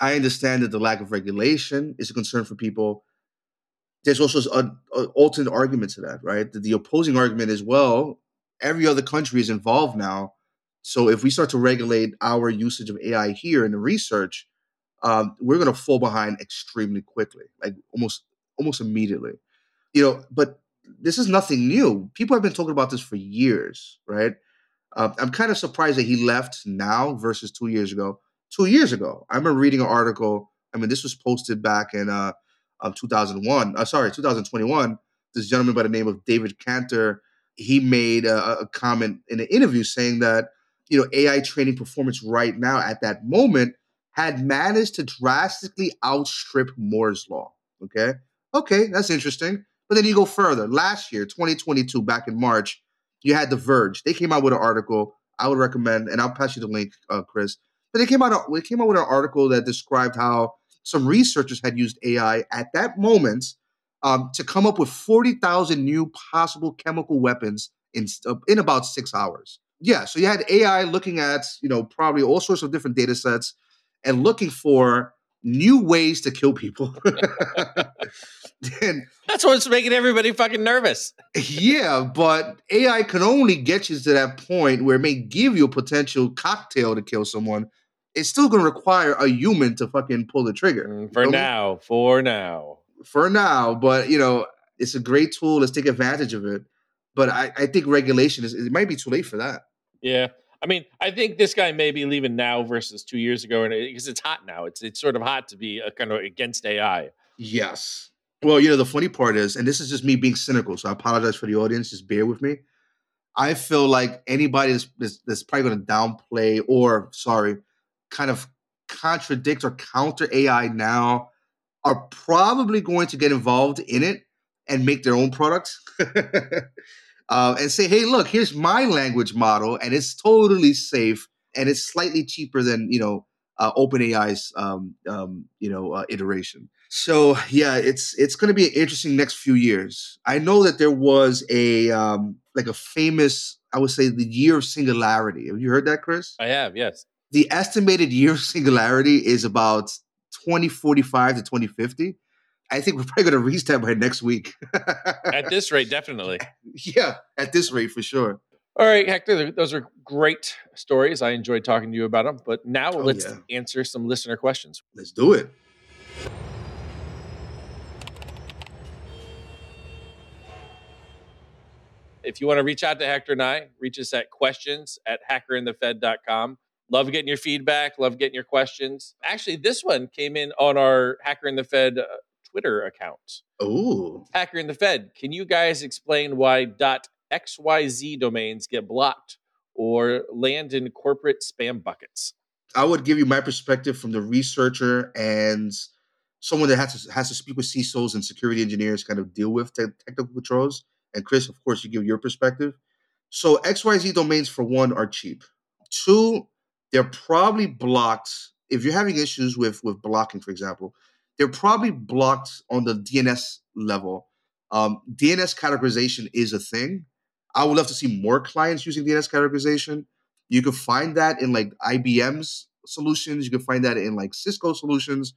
I understand that the lack of regulation is a concern for people. There's also an alternate argument to that, right? The, the opposing argument is well, every other country is involved now. So if we start to regulate our usage of AI here in the research, um, we're going to fall behind extremely quickly, like almost almost immediately. You know, but this is nothing new. People have been talking about this for years, right? Uh, I'm kind of surprised that he left now versus two years ago. Two years ago, I remember reading an article. I mean, this was posted back in uh, um, 2001. Uh, sorry, 2021. This gentleman by the name of David Kanter, he made a, a comment in an interview saying that you know AI training performance right now at that moment had managed to drastically outstrip Moore's law. Okay. Okay, that's interesting. But then you go further. Last year, 2022, back in March, you had The Verge. They came out with an article I would recommend, and I'll pass you the link, uh, Chris. But they came out. They came out with an article that described how some researchers had used AI at that moment um, to come up with 40,000 new possible chemical weapons in in about six hours. Yeah, so you had AI looking at you know probably all sorts of different data sets and looking for new ways to kill people. (laughs) and that's what's making everybody fucking nervous. yeah, but AI can only get you to that point where it may give you a potential cocktail to kill someone. It's still going to require a human to fucking pull the trigger. Mm, for now, for now. For now, but you know, it's a great tool. Let's take advantage of it. But I, I think regulation is it might be too late for that. Yeah. I mean, I think this guy may be leaving now versus two years ago, and because it's hot now, it's it's sort of hot to be uh, a kind of against AI. Yes. Well, you know, the funny part is, and this is just me being cynical, so I apologize for the audience. Just bear with me. I feel like anybody that's, that's, that's probably going to downplay or, sorry, kind of contradict or counter AI now are probably going to get involved in it and make their own products. (laughs) uh, and say, hey, look, here's my language model, and it's totally safe, and it's slightly cheaper than you know uh, OpenAI's um, um, you know uh, iteration. So yeah, it's it's going to be an interesting next few years. I know that there was a um, like a famous, I would say, the year of singularity. Have you heard that, Chris? I have. Yes. The estimated year of singularity is about 2045 to 2050. I think we're probably going to reach that by next week. at this rate, definitely. (laughs) Yeah, at this rate, for sure. All right, Hector, those are great stories. I enjoyed talking to you about them. But now oh, let's yeah. answer some listener questions. Let's do it. If you want to reach out to Hector and I, reach us at questions at hackerandthefed.com. Love getting your feedback. Love getting your questions. Actually, this one came in on our Hacker and the Fed uh, Twitter account. Ooh. Hacker and the Fed, can you guys explain why .xyz domains get blocked or land in corporate spam buckets? I would give you my perspective from the researcher and someone that has to has to speak with CISOs and security engineers, kind of deal with te- technical controls. And Chris, of course, you give your perspective. So XYZ domains, for one, are cheap. Two, they're probably blocked. If you're having issues with with blocking, for example, they're probably blocked on the DNS level. Um, DNS categorization is a thing. I would love to see more clients using DNS categorization. You can find that in like IBM's solutions. You can find that in like Cisco solutions.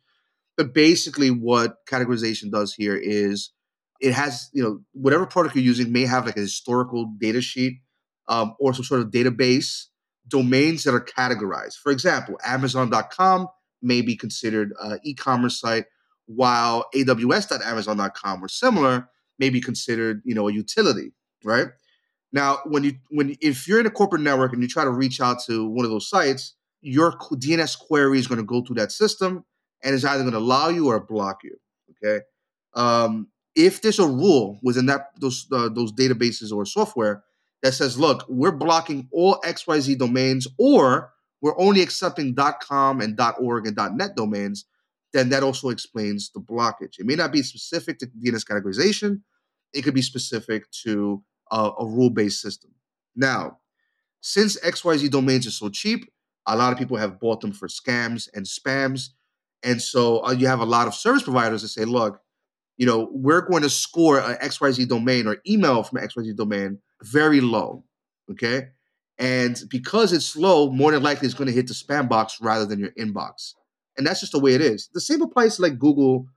But basically, what categorization does here is it has, you know, whatever product you're using may have like a historical data sheet um, or some sort of database domains that are categorized. For example, Amazon.com may be considered an e-commerce site, while AWS.Amazon.com or similar may be considered, you know, a utility, right? Now, when you when if you're in a corporate network and you try to reach out to one of those sites, your DNS query is going to go through that system and it's either going to allow you or block you. Okay. Um, if there's a rule within that those uh, those databases or software that says, look, we're blocking all XYZ domains or we're only accepting .com and .org and .net domains, then that also explains the blockage. It may not be specific to DNS categorization. It could be specific to a, a rule-based system. Now, since XYZ domains are so cheap, a lot of people have bought them for scams and spams. And so uh, you have a lot of service providers that say, look, you know, we're going to score an XYZ domain or email from XYZ domain very low. Okay. And because it's low, more than likely it's going to hit the spam box rather than your inbox. And that's just the way it is. The same applies to like Google,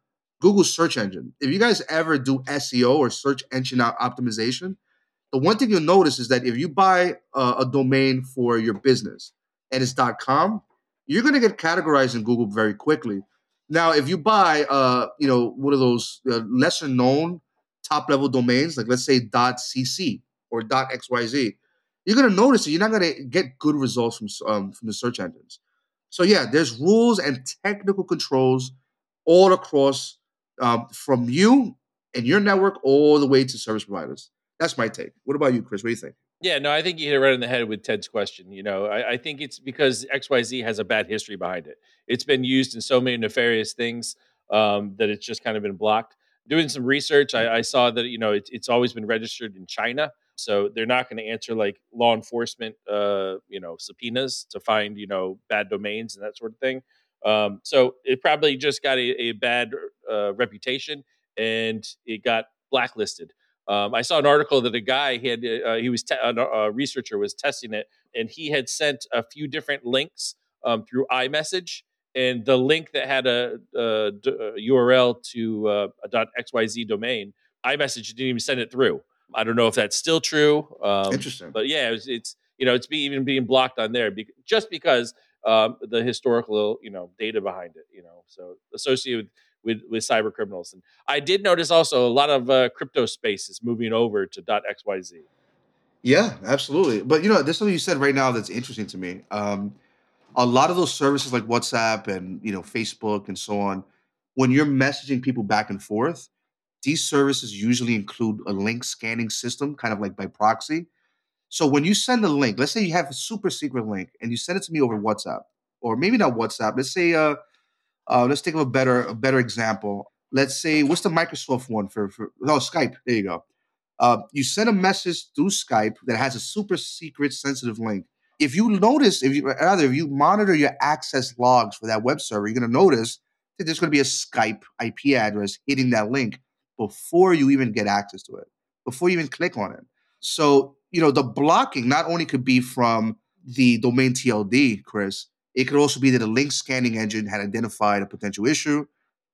Google search engine. If you guys ever do SEO or search engine optimization, the one thing you'll notice is that if you buy a, a domain for your business and it's .com, you're going to get categorized in Google very quickly. Now, if you buy, uh, you know, one of those uh, lesser known top level domains, like let's say .cc or .xyz, you're going to notice that you're not going to get good results from um, from the search engines. So yeah, there's rules and technical controls all across um, from you and your network all the way to service providers. That's my take. What about you, Chris? What do you think? Yeah, no, I think you hit it right on the head with Ted's question. You know, I, I think it's because XYZ has a bad history behind it. It's been used in so many nefarious things um, that it's just kind of been blocked. Doing some research, I, I saw that you know it, it's always been registered in China, so they're not going to answer like law enforcement, uh, you know, subpoenas to find you know bad domains and that sort of thing. Um, so it probably just got a, a bad uh, reputation and it got blacklisted. Um, I saw an article that a guy he had uh, he was te- a, researcher was testing it, and he had sent a few different links um, through iMessage, and the link that had a, a, a URL to uh, a .xyz domain, iMessage didn't even send it through. I don't know if that's still true. Um, Interesting, but yeah, it was, it's you know it's be, even being blocked on there be, just because um, the historical you know data behind it. You know, so associated with with with cyber criminals. And I did notice also a lot of uh, crypto spaces moving over to .xyz. Yeah, absolutely. But you know, there's something you said right now that's interesting to me. Um, a lot of those services like WhatsApp and you know Facebook and so on, when you're messaging people back and forth, these services usually include a link scanning system, kind of like by proxy. So when you send a link, let's say you have a super secret link and you send it to me over WhatsApp, or maybe not WhatsApp. Let's say uh, uh, let's think of a better a better example. Let's say what's the Microsoft one for for oh Skype. There you go. Uh, you send a message through Skype that has a super secret sensitive link. If you notice, if you rather if you monitor your access logs for that web server, you're going to notice that there's going to be a Skype IP address hitting that link before you even get access to it, before you even click on it. So you know the blocking not only could be from the domain TLD, Chris, it could also be that a link scanning engine had identified a potential issue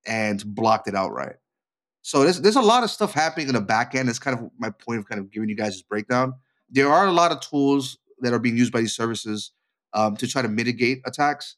and blocked it outright. So there's there's a lot of stuff happening in the back end. That's kind of my point of kind of giving you guys this breakdown. There are a lot of tools that are being used by these services um, to try to mitigate attacks,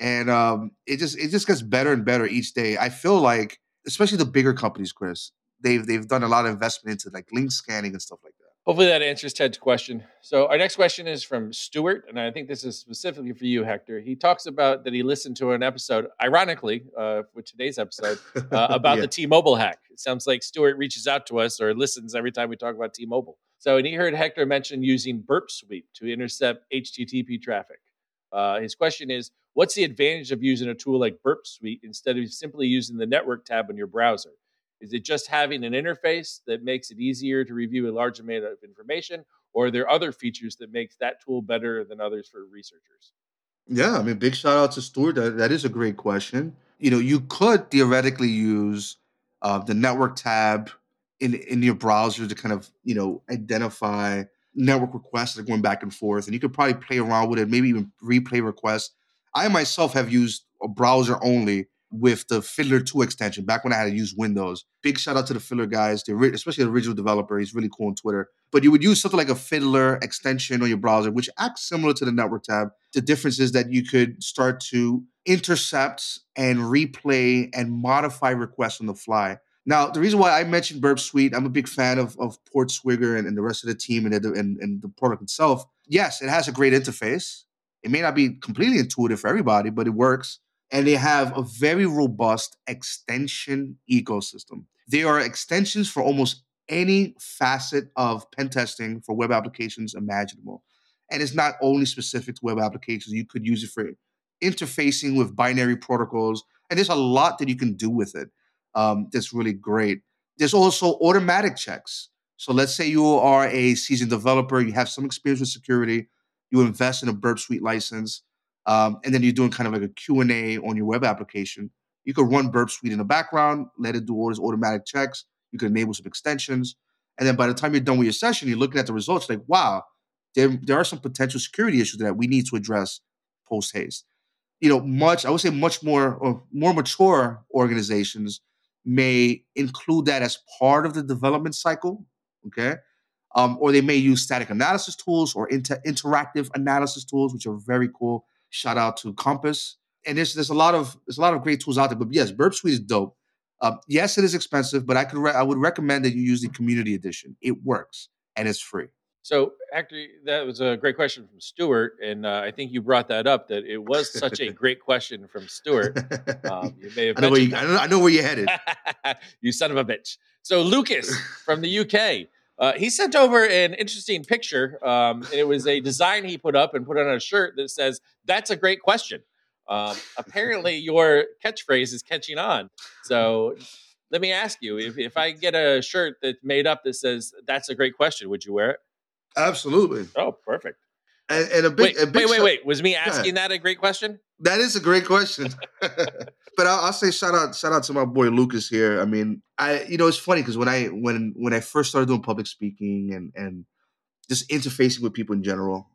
and um, it just it just gets better and better each day. I feel like, especially the bigger companies, Chris, they've they've done a lot of investment into like link scanning and stuff like that. Hopefully that answers Ted's question. So our next question is from Stuart, and I think this is specifically for you, Hector. He talks about that he listened to an episode, ironically, uh, for today's episode, uh, (laughs) about yeah. the T-Mobile hack. It sounds like Stuart reaches out to us or listens every time we talk about T-Mobile. So, and he heard Hector mention using Burp Suite to intercept HTTP traffic. Uh, his question is, what's the advantage of using a tool like Burp Suite instead of simply using the network tab on your browser? Is it just having an interface that makes it easier to review a large amount of information, or are there other features that makes that tool better than others for researchers? Yeah, I mean, big shout out to Stuart. That, that is a great question. You know, you could theoretically use uh, the network tab in in your browser to kind of you know identify network requests that are going back and forth, and you could probably play around with it, maybe even replay requests. I myself have used a browser only with the Fiddler 2 extension back when I had to use Windows. Big shout out to the Fiddler guys, the, especially the original developer. He's really cool on Twitter. But you would use something like a Fiddler extension on your browser, which acts similar to the network tab. The difference is that you could start to intercept and replay and modify requests on the fly. Now, the reason why I mentioned Burp Suite, I'm a big fan of, of PortSwigger and, and the rest of the team and and, and the product itself. Yes, it has a great interface. It may not be completely intuitive for everybody, but it works and they have a very robust extension ecosystem. There are extensions for almost any facet of pen testing for web applications imaginable. And it's not only specific to web applications, you could use it for interfacing with binary protocols. And there's a lot that you can do with it um, that's really great. There's also automatic checks. So let's say you are a seasoned developer, you have some experience with security, you invest in a Burp Suite license um, and then you're doing kind of like a Q&A on your web application, you could run Burp Suite in the background, let it do all these automatic checks. You could enable some extensions. And then by the time you're done with your session, you're looking at the results like, wow, there, there are some potential security issues that we need to address post haste. You know, much, I would say much more or more mature organizations may include that as part of the development cycle. Okay. Um, or they may use static analysis tools or inter- interactive analysis tools, which are very cool. Shout out to Compass. And there's there's a lot of there's a lot of great tools out there. But yes, Burp Suite is dope. Um, yes, it is expensive, but I could re- I would recommend that you use the Community Edition. It works and it's free. So, actually, that was a great question from Stuart, and uh, I think you brought that up. That it was such a (laughs) great question from Stuart. (laughs) Um, you may have I know, where you, I know, I know where you're headed. (laughs) you son of a bitch. So, Lucas from the UK Uh, he sent over an interesting picture. Um, and it was a design he put up and put on a shirt that says, "That's a great question." Um, apparently, (laughs) your catchphrase is catching on. So, let me ask you: if, if I get a shirt that's made up that says, "That's a great question," would you wear it? Absolutely. Oh, perfect. And, and a big, wait, a big wait, wait, shout- wait. Was me asking that a great question? That is a great question. (laughs) (laughs) but I'll, I'll say shout out shout out to my boy Lucas here. I mean, I you know it's funny because when I when when I first started doing public speaking and and just interfacing with people in general,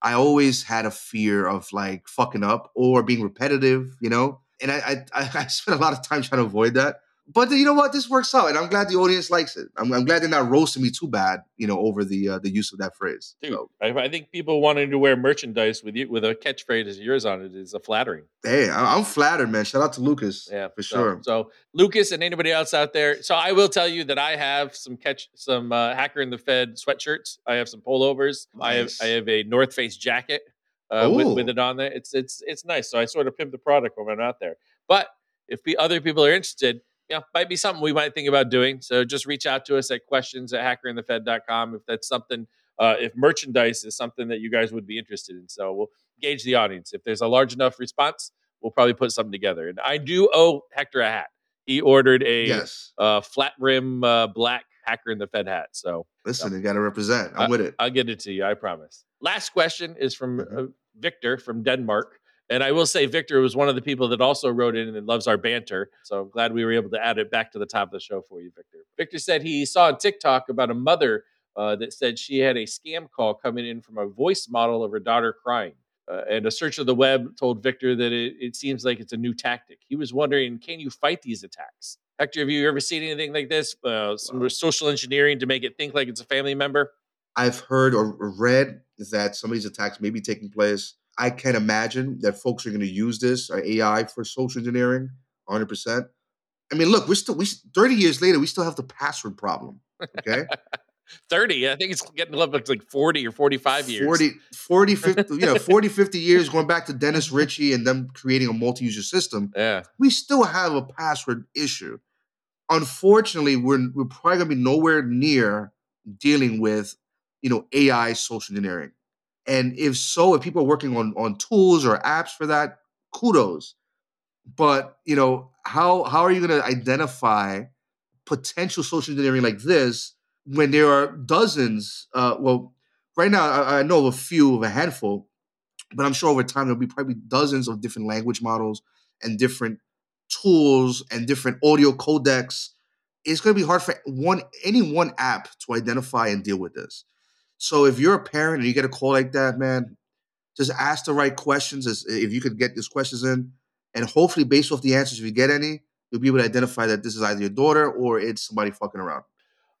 I always had a fear of like fucking up or being repetitive, you know. And I I, I (laughs) spent a lot of time trying to avoid that. But you know what? This works out, and I'm glad the audience likes it. I'm, I'm glad they're not roasting me too bad, you know, over the uh, the use of that phrase. Dude, So, I, I think people wanting to wear merchandise with you with a catchphrase as yours on it is a flattering. hey, I- I'm flattered, man. Shout out to Lucas. Yeah, for so- sure. So, Lucas and anybody else out there. So I will tell you that I have some catch some uh, hacker and the Fed sweatshirts. I have some pullovers. I have I have a North Face jacket uh, with, with it on there. It's it's it's nice. So I sort of pimp the product when I'm out there. But if the other people are interested, you know, might be something we might think about doing. So just reach out to us at questions at hackerandthefed.com if that's something. Uh, if merchandise is something that you guys would be interested in, so we'll gauge the audience. If there's a large enough response, we'll probably put something together. And I do owe Hector a hat. He ordered a Yes. uh, flat rim uh, black hacker and the Fed hat. So Listen, you got to represent. I'm with it. I'll get it to you. I promise. Last question is from Mhm. uh, Victor from Denmark. And I will say, Victor was one of the people that also wrote in and loves our banter. So I'm glad we were able to add it back to the top of the show for you, Victor. Victor said he saw on TikTok about a mother uh, that said she had a scam call coming in from a voice model of her daughter crying. Uh, and a search of the web told Victor that it, it seems like it's a new tactic. He was wondering, can you fight these attacks? Hector, have you ever seen anything like this? Uh, some social engineering to make it think like it's a family member? I've heard or or read that some of these attacks may be taking place. I can't imagine that folks are going to use this uh, or AI for social engineering 100%. I mean, look, we're still, we, 30 years later, we still have the password problem. Okay. (laughs) 30. I think it's getting up to like 40 or 45 years. 40, 40, 50, you know, 40, 50 years going back to Dennis Ritchie and them creating a multi user system. (laughs) Yeah. we still have a password issue. Unfortunately, we're we're probably gonna be nowhere near dealing with you know AI social engineering. And if so, if people are working on on tools or apps for that, kudos. But you know, how how are you gonna identify potential social engineering like this when there are dozens? Uh, well, right now I, I know of a few of a handful, but I'm sure over time there'll be probably dozens of different language models and different tools and different audio codecs. It's going to be hard for one any one app to identify and deal with this. So if you're a parent and you get a call like that, man, just ask the right questions. As if you could get these questions in, and hopefully, based off the answers, if you get any, you'll be able to identify that this is either your daughter or it's somebody fucking around.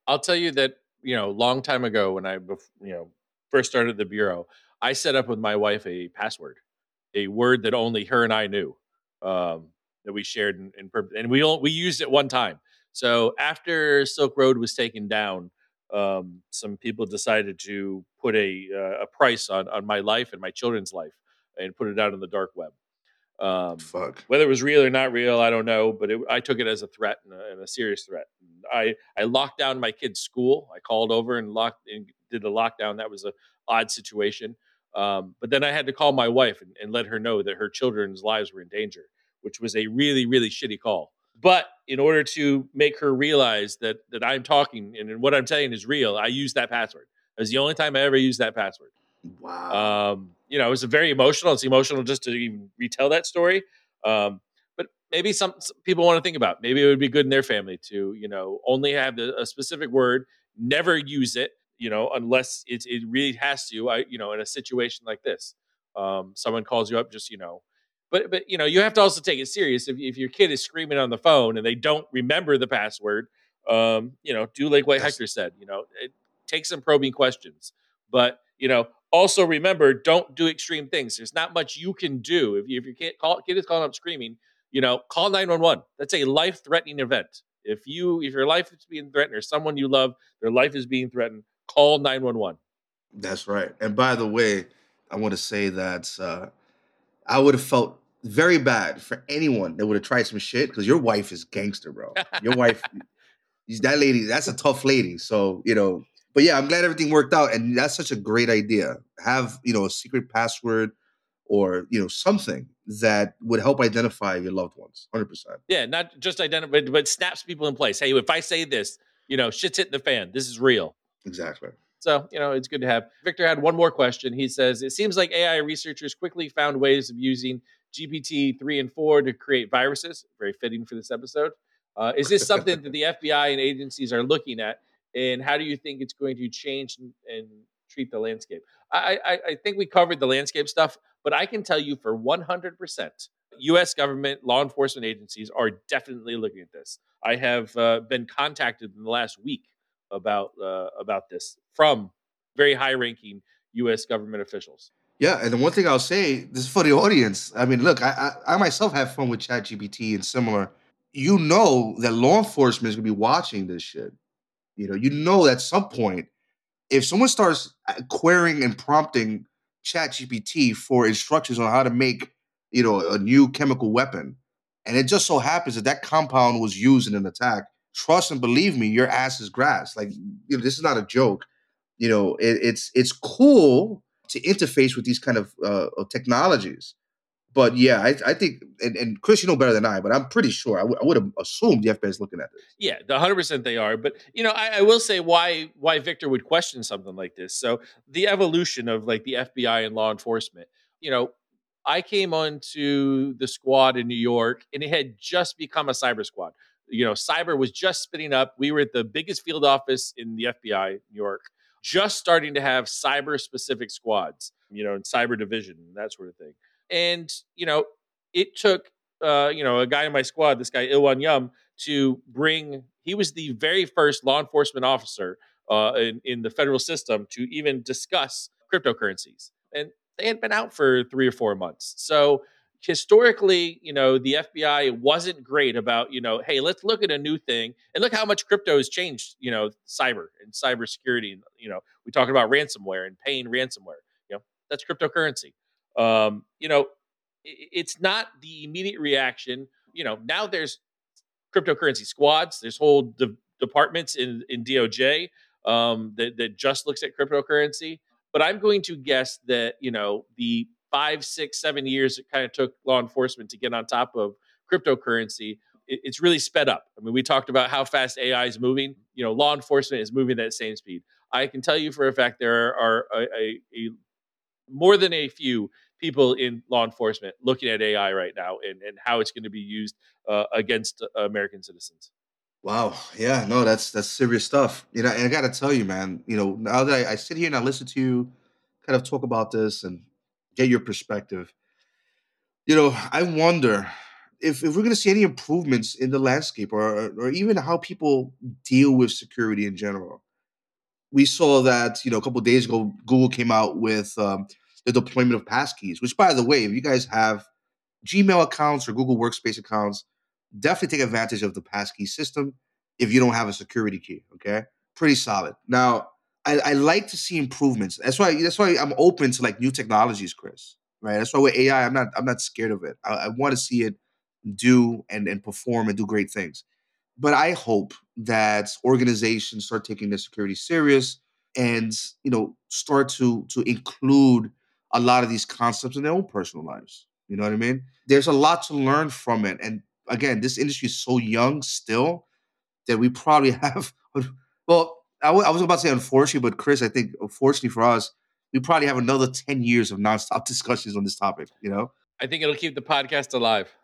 I'll tell you that, you know, long time ago when I, you know, first started the bureau, I set up with my wife a password, a word that only her and I knew, um, that we shared in, in and we all, we used it one time. So after Silk Road was taken down, um, some people decided to put a uh, a price on on my life and my children's life, and put it out on the dark web. Um, Fuck. whether it was real or not real, I don't know, but it, I took it as a threat and a, and a serious threat. I I locked down my kid's school. I called over and locked and did the lockdown. That was a odd situation. Um, but then I had to call my wife and, and let her know that her children's lives were in danger, which was a really really shitty call. But in order to make her realize that that I'm talking and what I'm saying is real, I used that password. It was the only time I ever used that password Wow. um, you know, it was very emotional. It's emotional just to even retell that story. Um, but maybe some, some people want to think about maybe it would be good in their family to, you know, only have the, a specific word, never use it, you know, unless it, it really has to, I, you know, in a situation like this. Um, someone calls you up, just, you know, but, but, you know, you have to also take it serious. If, if your kid is screaming on the phone and they don't remember the password, um, you know, do like what Yes. Hector said, you know, it, take some probing questions, but, you know, also remember don't do extreme things there's not much you can do if, you, if your kid, call, kid is calling up screaming you know call 911 that's a life threatening event if you if your life is being threatened or someone you love their life is being threatened call 911 That's right. And by the way, I want to say that uh, I would have felt very bad for anyone that would have tried some shit because your wife is gangster, bro. Your wife, (laughs) that lady, that's a tough lady. So, you know, But yeah, I'm glad everything worked out, and that's such a great idea. Have you know a secret password or you know something that would help identify your loved ones. Hundred percent. Yeah, not just identify, but, but snaps people in place. Hey, if I say this, you know, shit's hitting the fan. This is real. Exactly. So, you know, it's good to have. Victor had one more question. He says, It seems like AI researchers quickly found ways of using GPT 3 and 4 to create viruses. Very fitting for this episode. Uh, is this (laughs) something that the FBI and agencies are looking at? And how do you think it's going to change and, and treat the landscape? I, I, I think we covered the landscape stuff, but I can tell you for 100%, US government law enforcement agencies are definitely looking at this. I have uh, been contacted in the last week about uh, about this from very high ranking US government officials. Yeah, and the one thing I'll say, this is for the audience. I mean, look, I I, I myself have fun with ChatGPT and similar. You know that law enforcement is gonna be watching this shit. You know, you know at some point, if someone starts uh, querying and prompting ChatGPT for instructions on how to make, you know, a new chemical weapon, and it just so happens that that compound was used in an attack, trust and believe me, your ass is grass. Like, you know, this is not a joke. You know, it, it's it's cool to interface with these kind of uh, technologies. But yeah, I, I think, and, and, Chris, you know better than I, but I'm pretty sure I, w- I would have assumed the FBI is looking at this. Yeah, the 100 percent they are. But you know, I, I, will say why why Victor would question something like this. So the evolution of like the FBI and law enforcement. You know, I came onto the squad in New York, and it had just become a cyber squad. You know, cyber was just spinning up. We were at the biggest field office in the FBI, New York, just starting to have cyber specific squads. You know, and cyber division and that sort of thing and you know, it took uh, you know a guy in my squad, this guy Ilhwan Yum, to bring. He was the very first law enforcement officer uh, in, in the federal system to even discuss cryptocurrencies, and they had been out for three or four months. So historically, you know, the FBI wasn't great about, you know, hey, let's look at a new thing and look how much crypto has changed, you know, cyber and cybersecurity. You know, we talked about ransomware and paying ransomware. You know, that's cryptocurrency. Um, you know, it's not the immediate reaction. You know, now there's cryptocurrency squads. There's whole de- departments in in DOJ um, that that just looks at cryptocurrency. But I'm going to guess that you know the five, six, seven years it kind of took law enforcement to get on top of cryptocurrency. It, it's really sped up. I mean, we talked about how fast AI is moving. You know, law enforcement is moving at the same speed. I can tell you for a fact there are a, a, a more than a few people in law enforcement looking at AI right now and, and how it's going to be used uh, against uh, American citizens. Wow. Yeah. No, that's that's serious stuff. You know, and I got to tell you, man. You know, now that I, I, sit here and I listen to you, kind of talk about this and get your perspective. You know, I wonder if, if we're going to see any improvements in the landscape or or even how people deal with security in general. We saw that you know a couple days ago, Google came out with um, the deployment of passkeys, which, by the way, if you guys have Gmail accounts or Google Workspace accounts, definitely take advantage of the passkey system if you don't have a security key. Okay, pretty solid. Now, I, I like to see improvements. That's why that's why I'm open to like new technologies, Chris. Right. That's why with AI, I'm not I'm not scared of it. I, I want to see it do and and perform and do great things. But I hope that organizations start taking their security serious and you know start to to include a lot of these concepts in their own personal lives. You know what I mean? There's a lot to learn from it. And again, this industry is so young still that we probably (laughs) have, well, I, w- I was about to say unfortunately, but Chris, I think unfortunately for us, we probably have another 10 years of nonstop (laughs) discussions on this topic, you know? I think it'll keep the podcast alive. (laughs)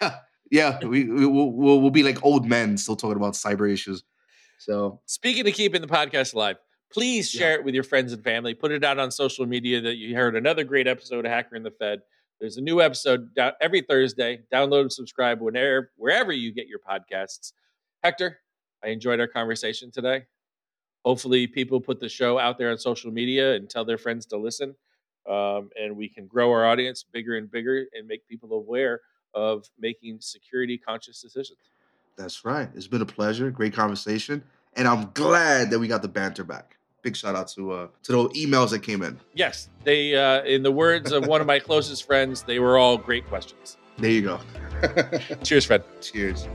Yeah. Yeah. we, we, will we'll, we'll be like old men still talking about cyber issues. So, speaking of keeping the podcast alive, Please share yeah. it with your friends and family. Put it out on social media that you heard another great episode of Hacker and the Fed. There's a new episode every Thursday. Download and subscribe whenever, wherever you get your podcasts. Hector, I enjoyed our conversation today. Hopefully, people put the show out there on social media and tell their friends to listen. Um, and we can grow our audience bigger and bigger and make people aware of making security conscious decisions. That's right. It's been a pleasure. Great conversation. And I'm glad that we got the banter back big shout out to uh to those emails that came in. Yes, they uh in the words of one of my closest friends, they were all great questions. There you go. Cheers, Fred. Cheers.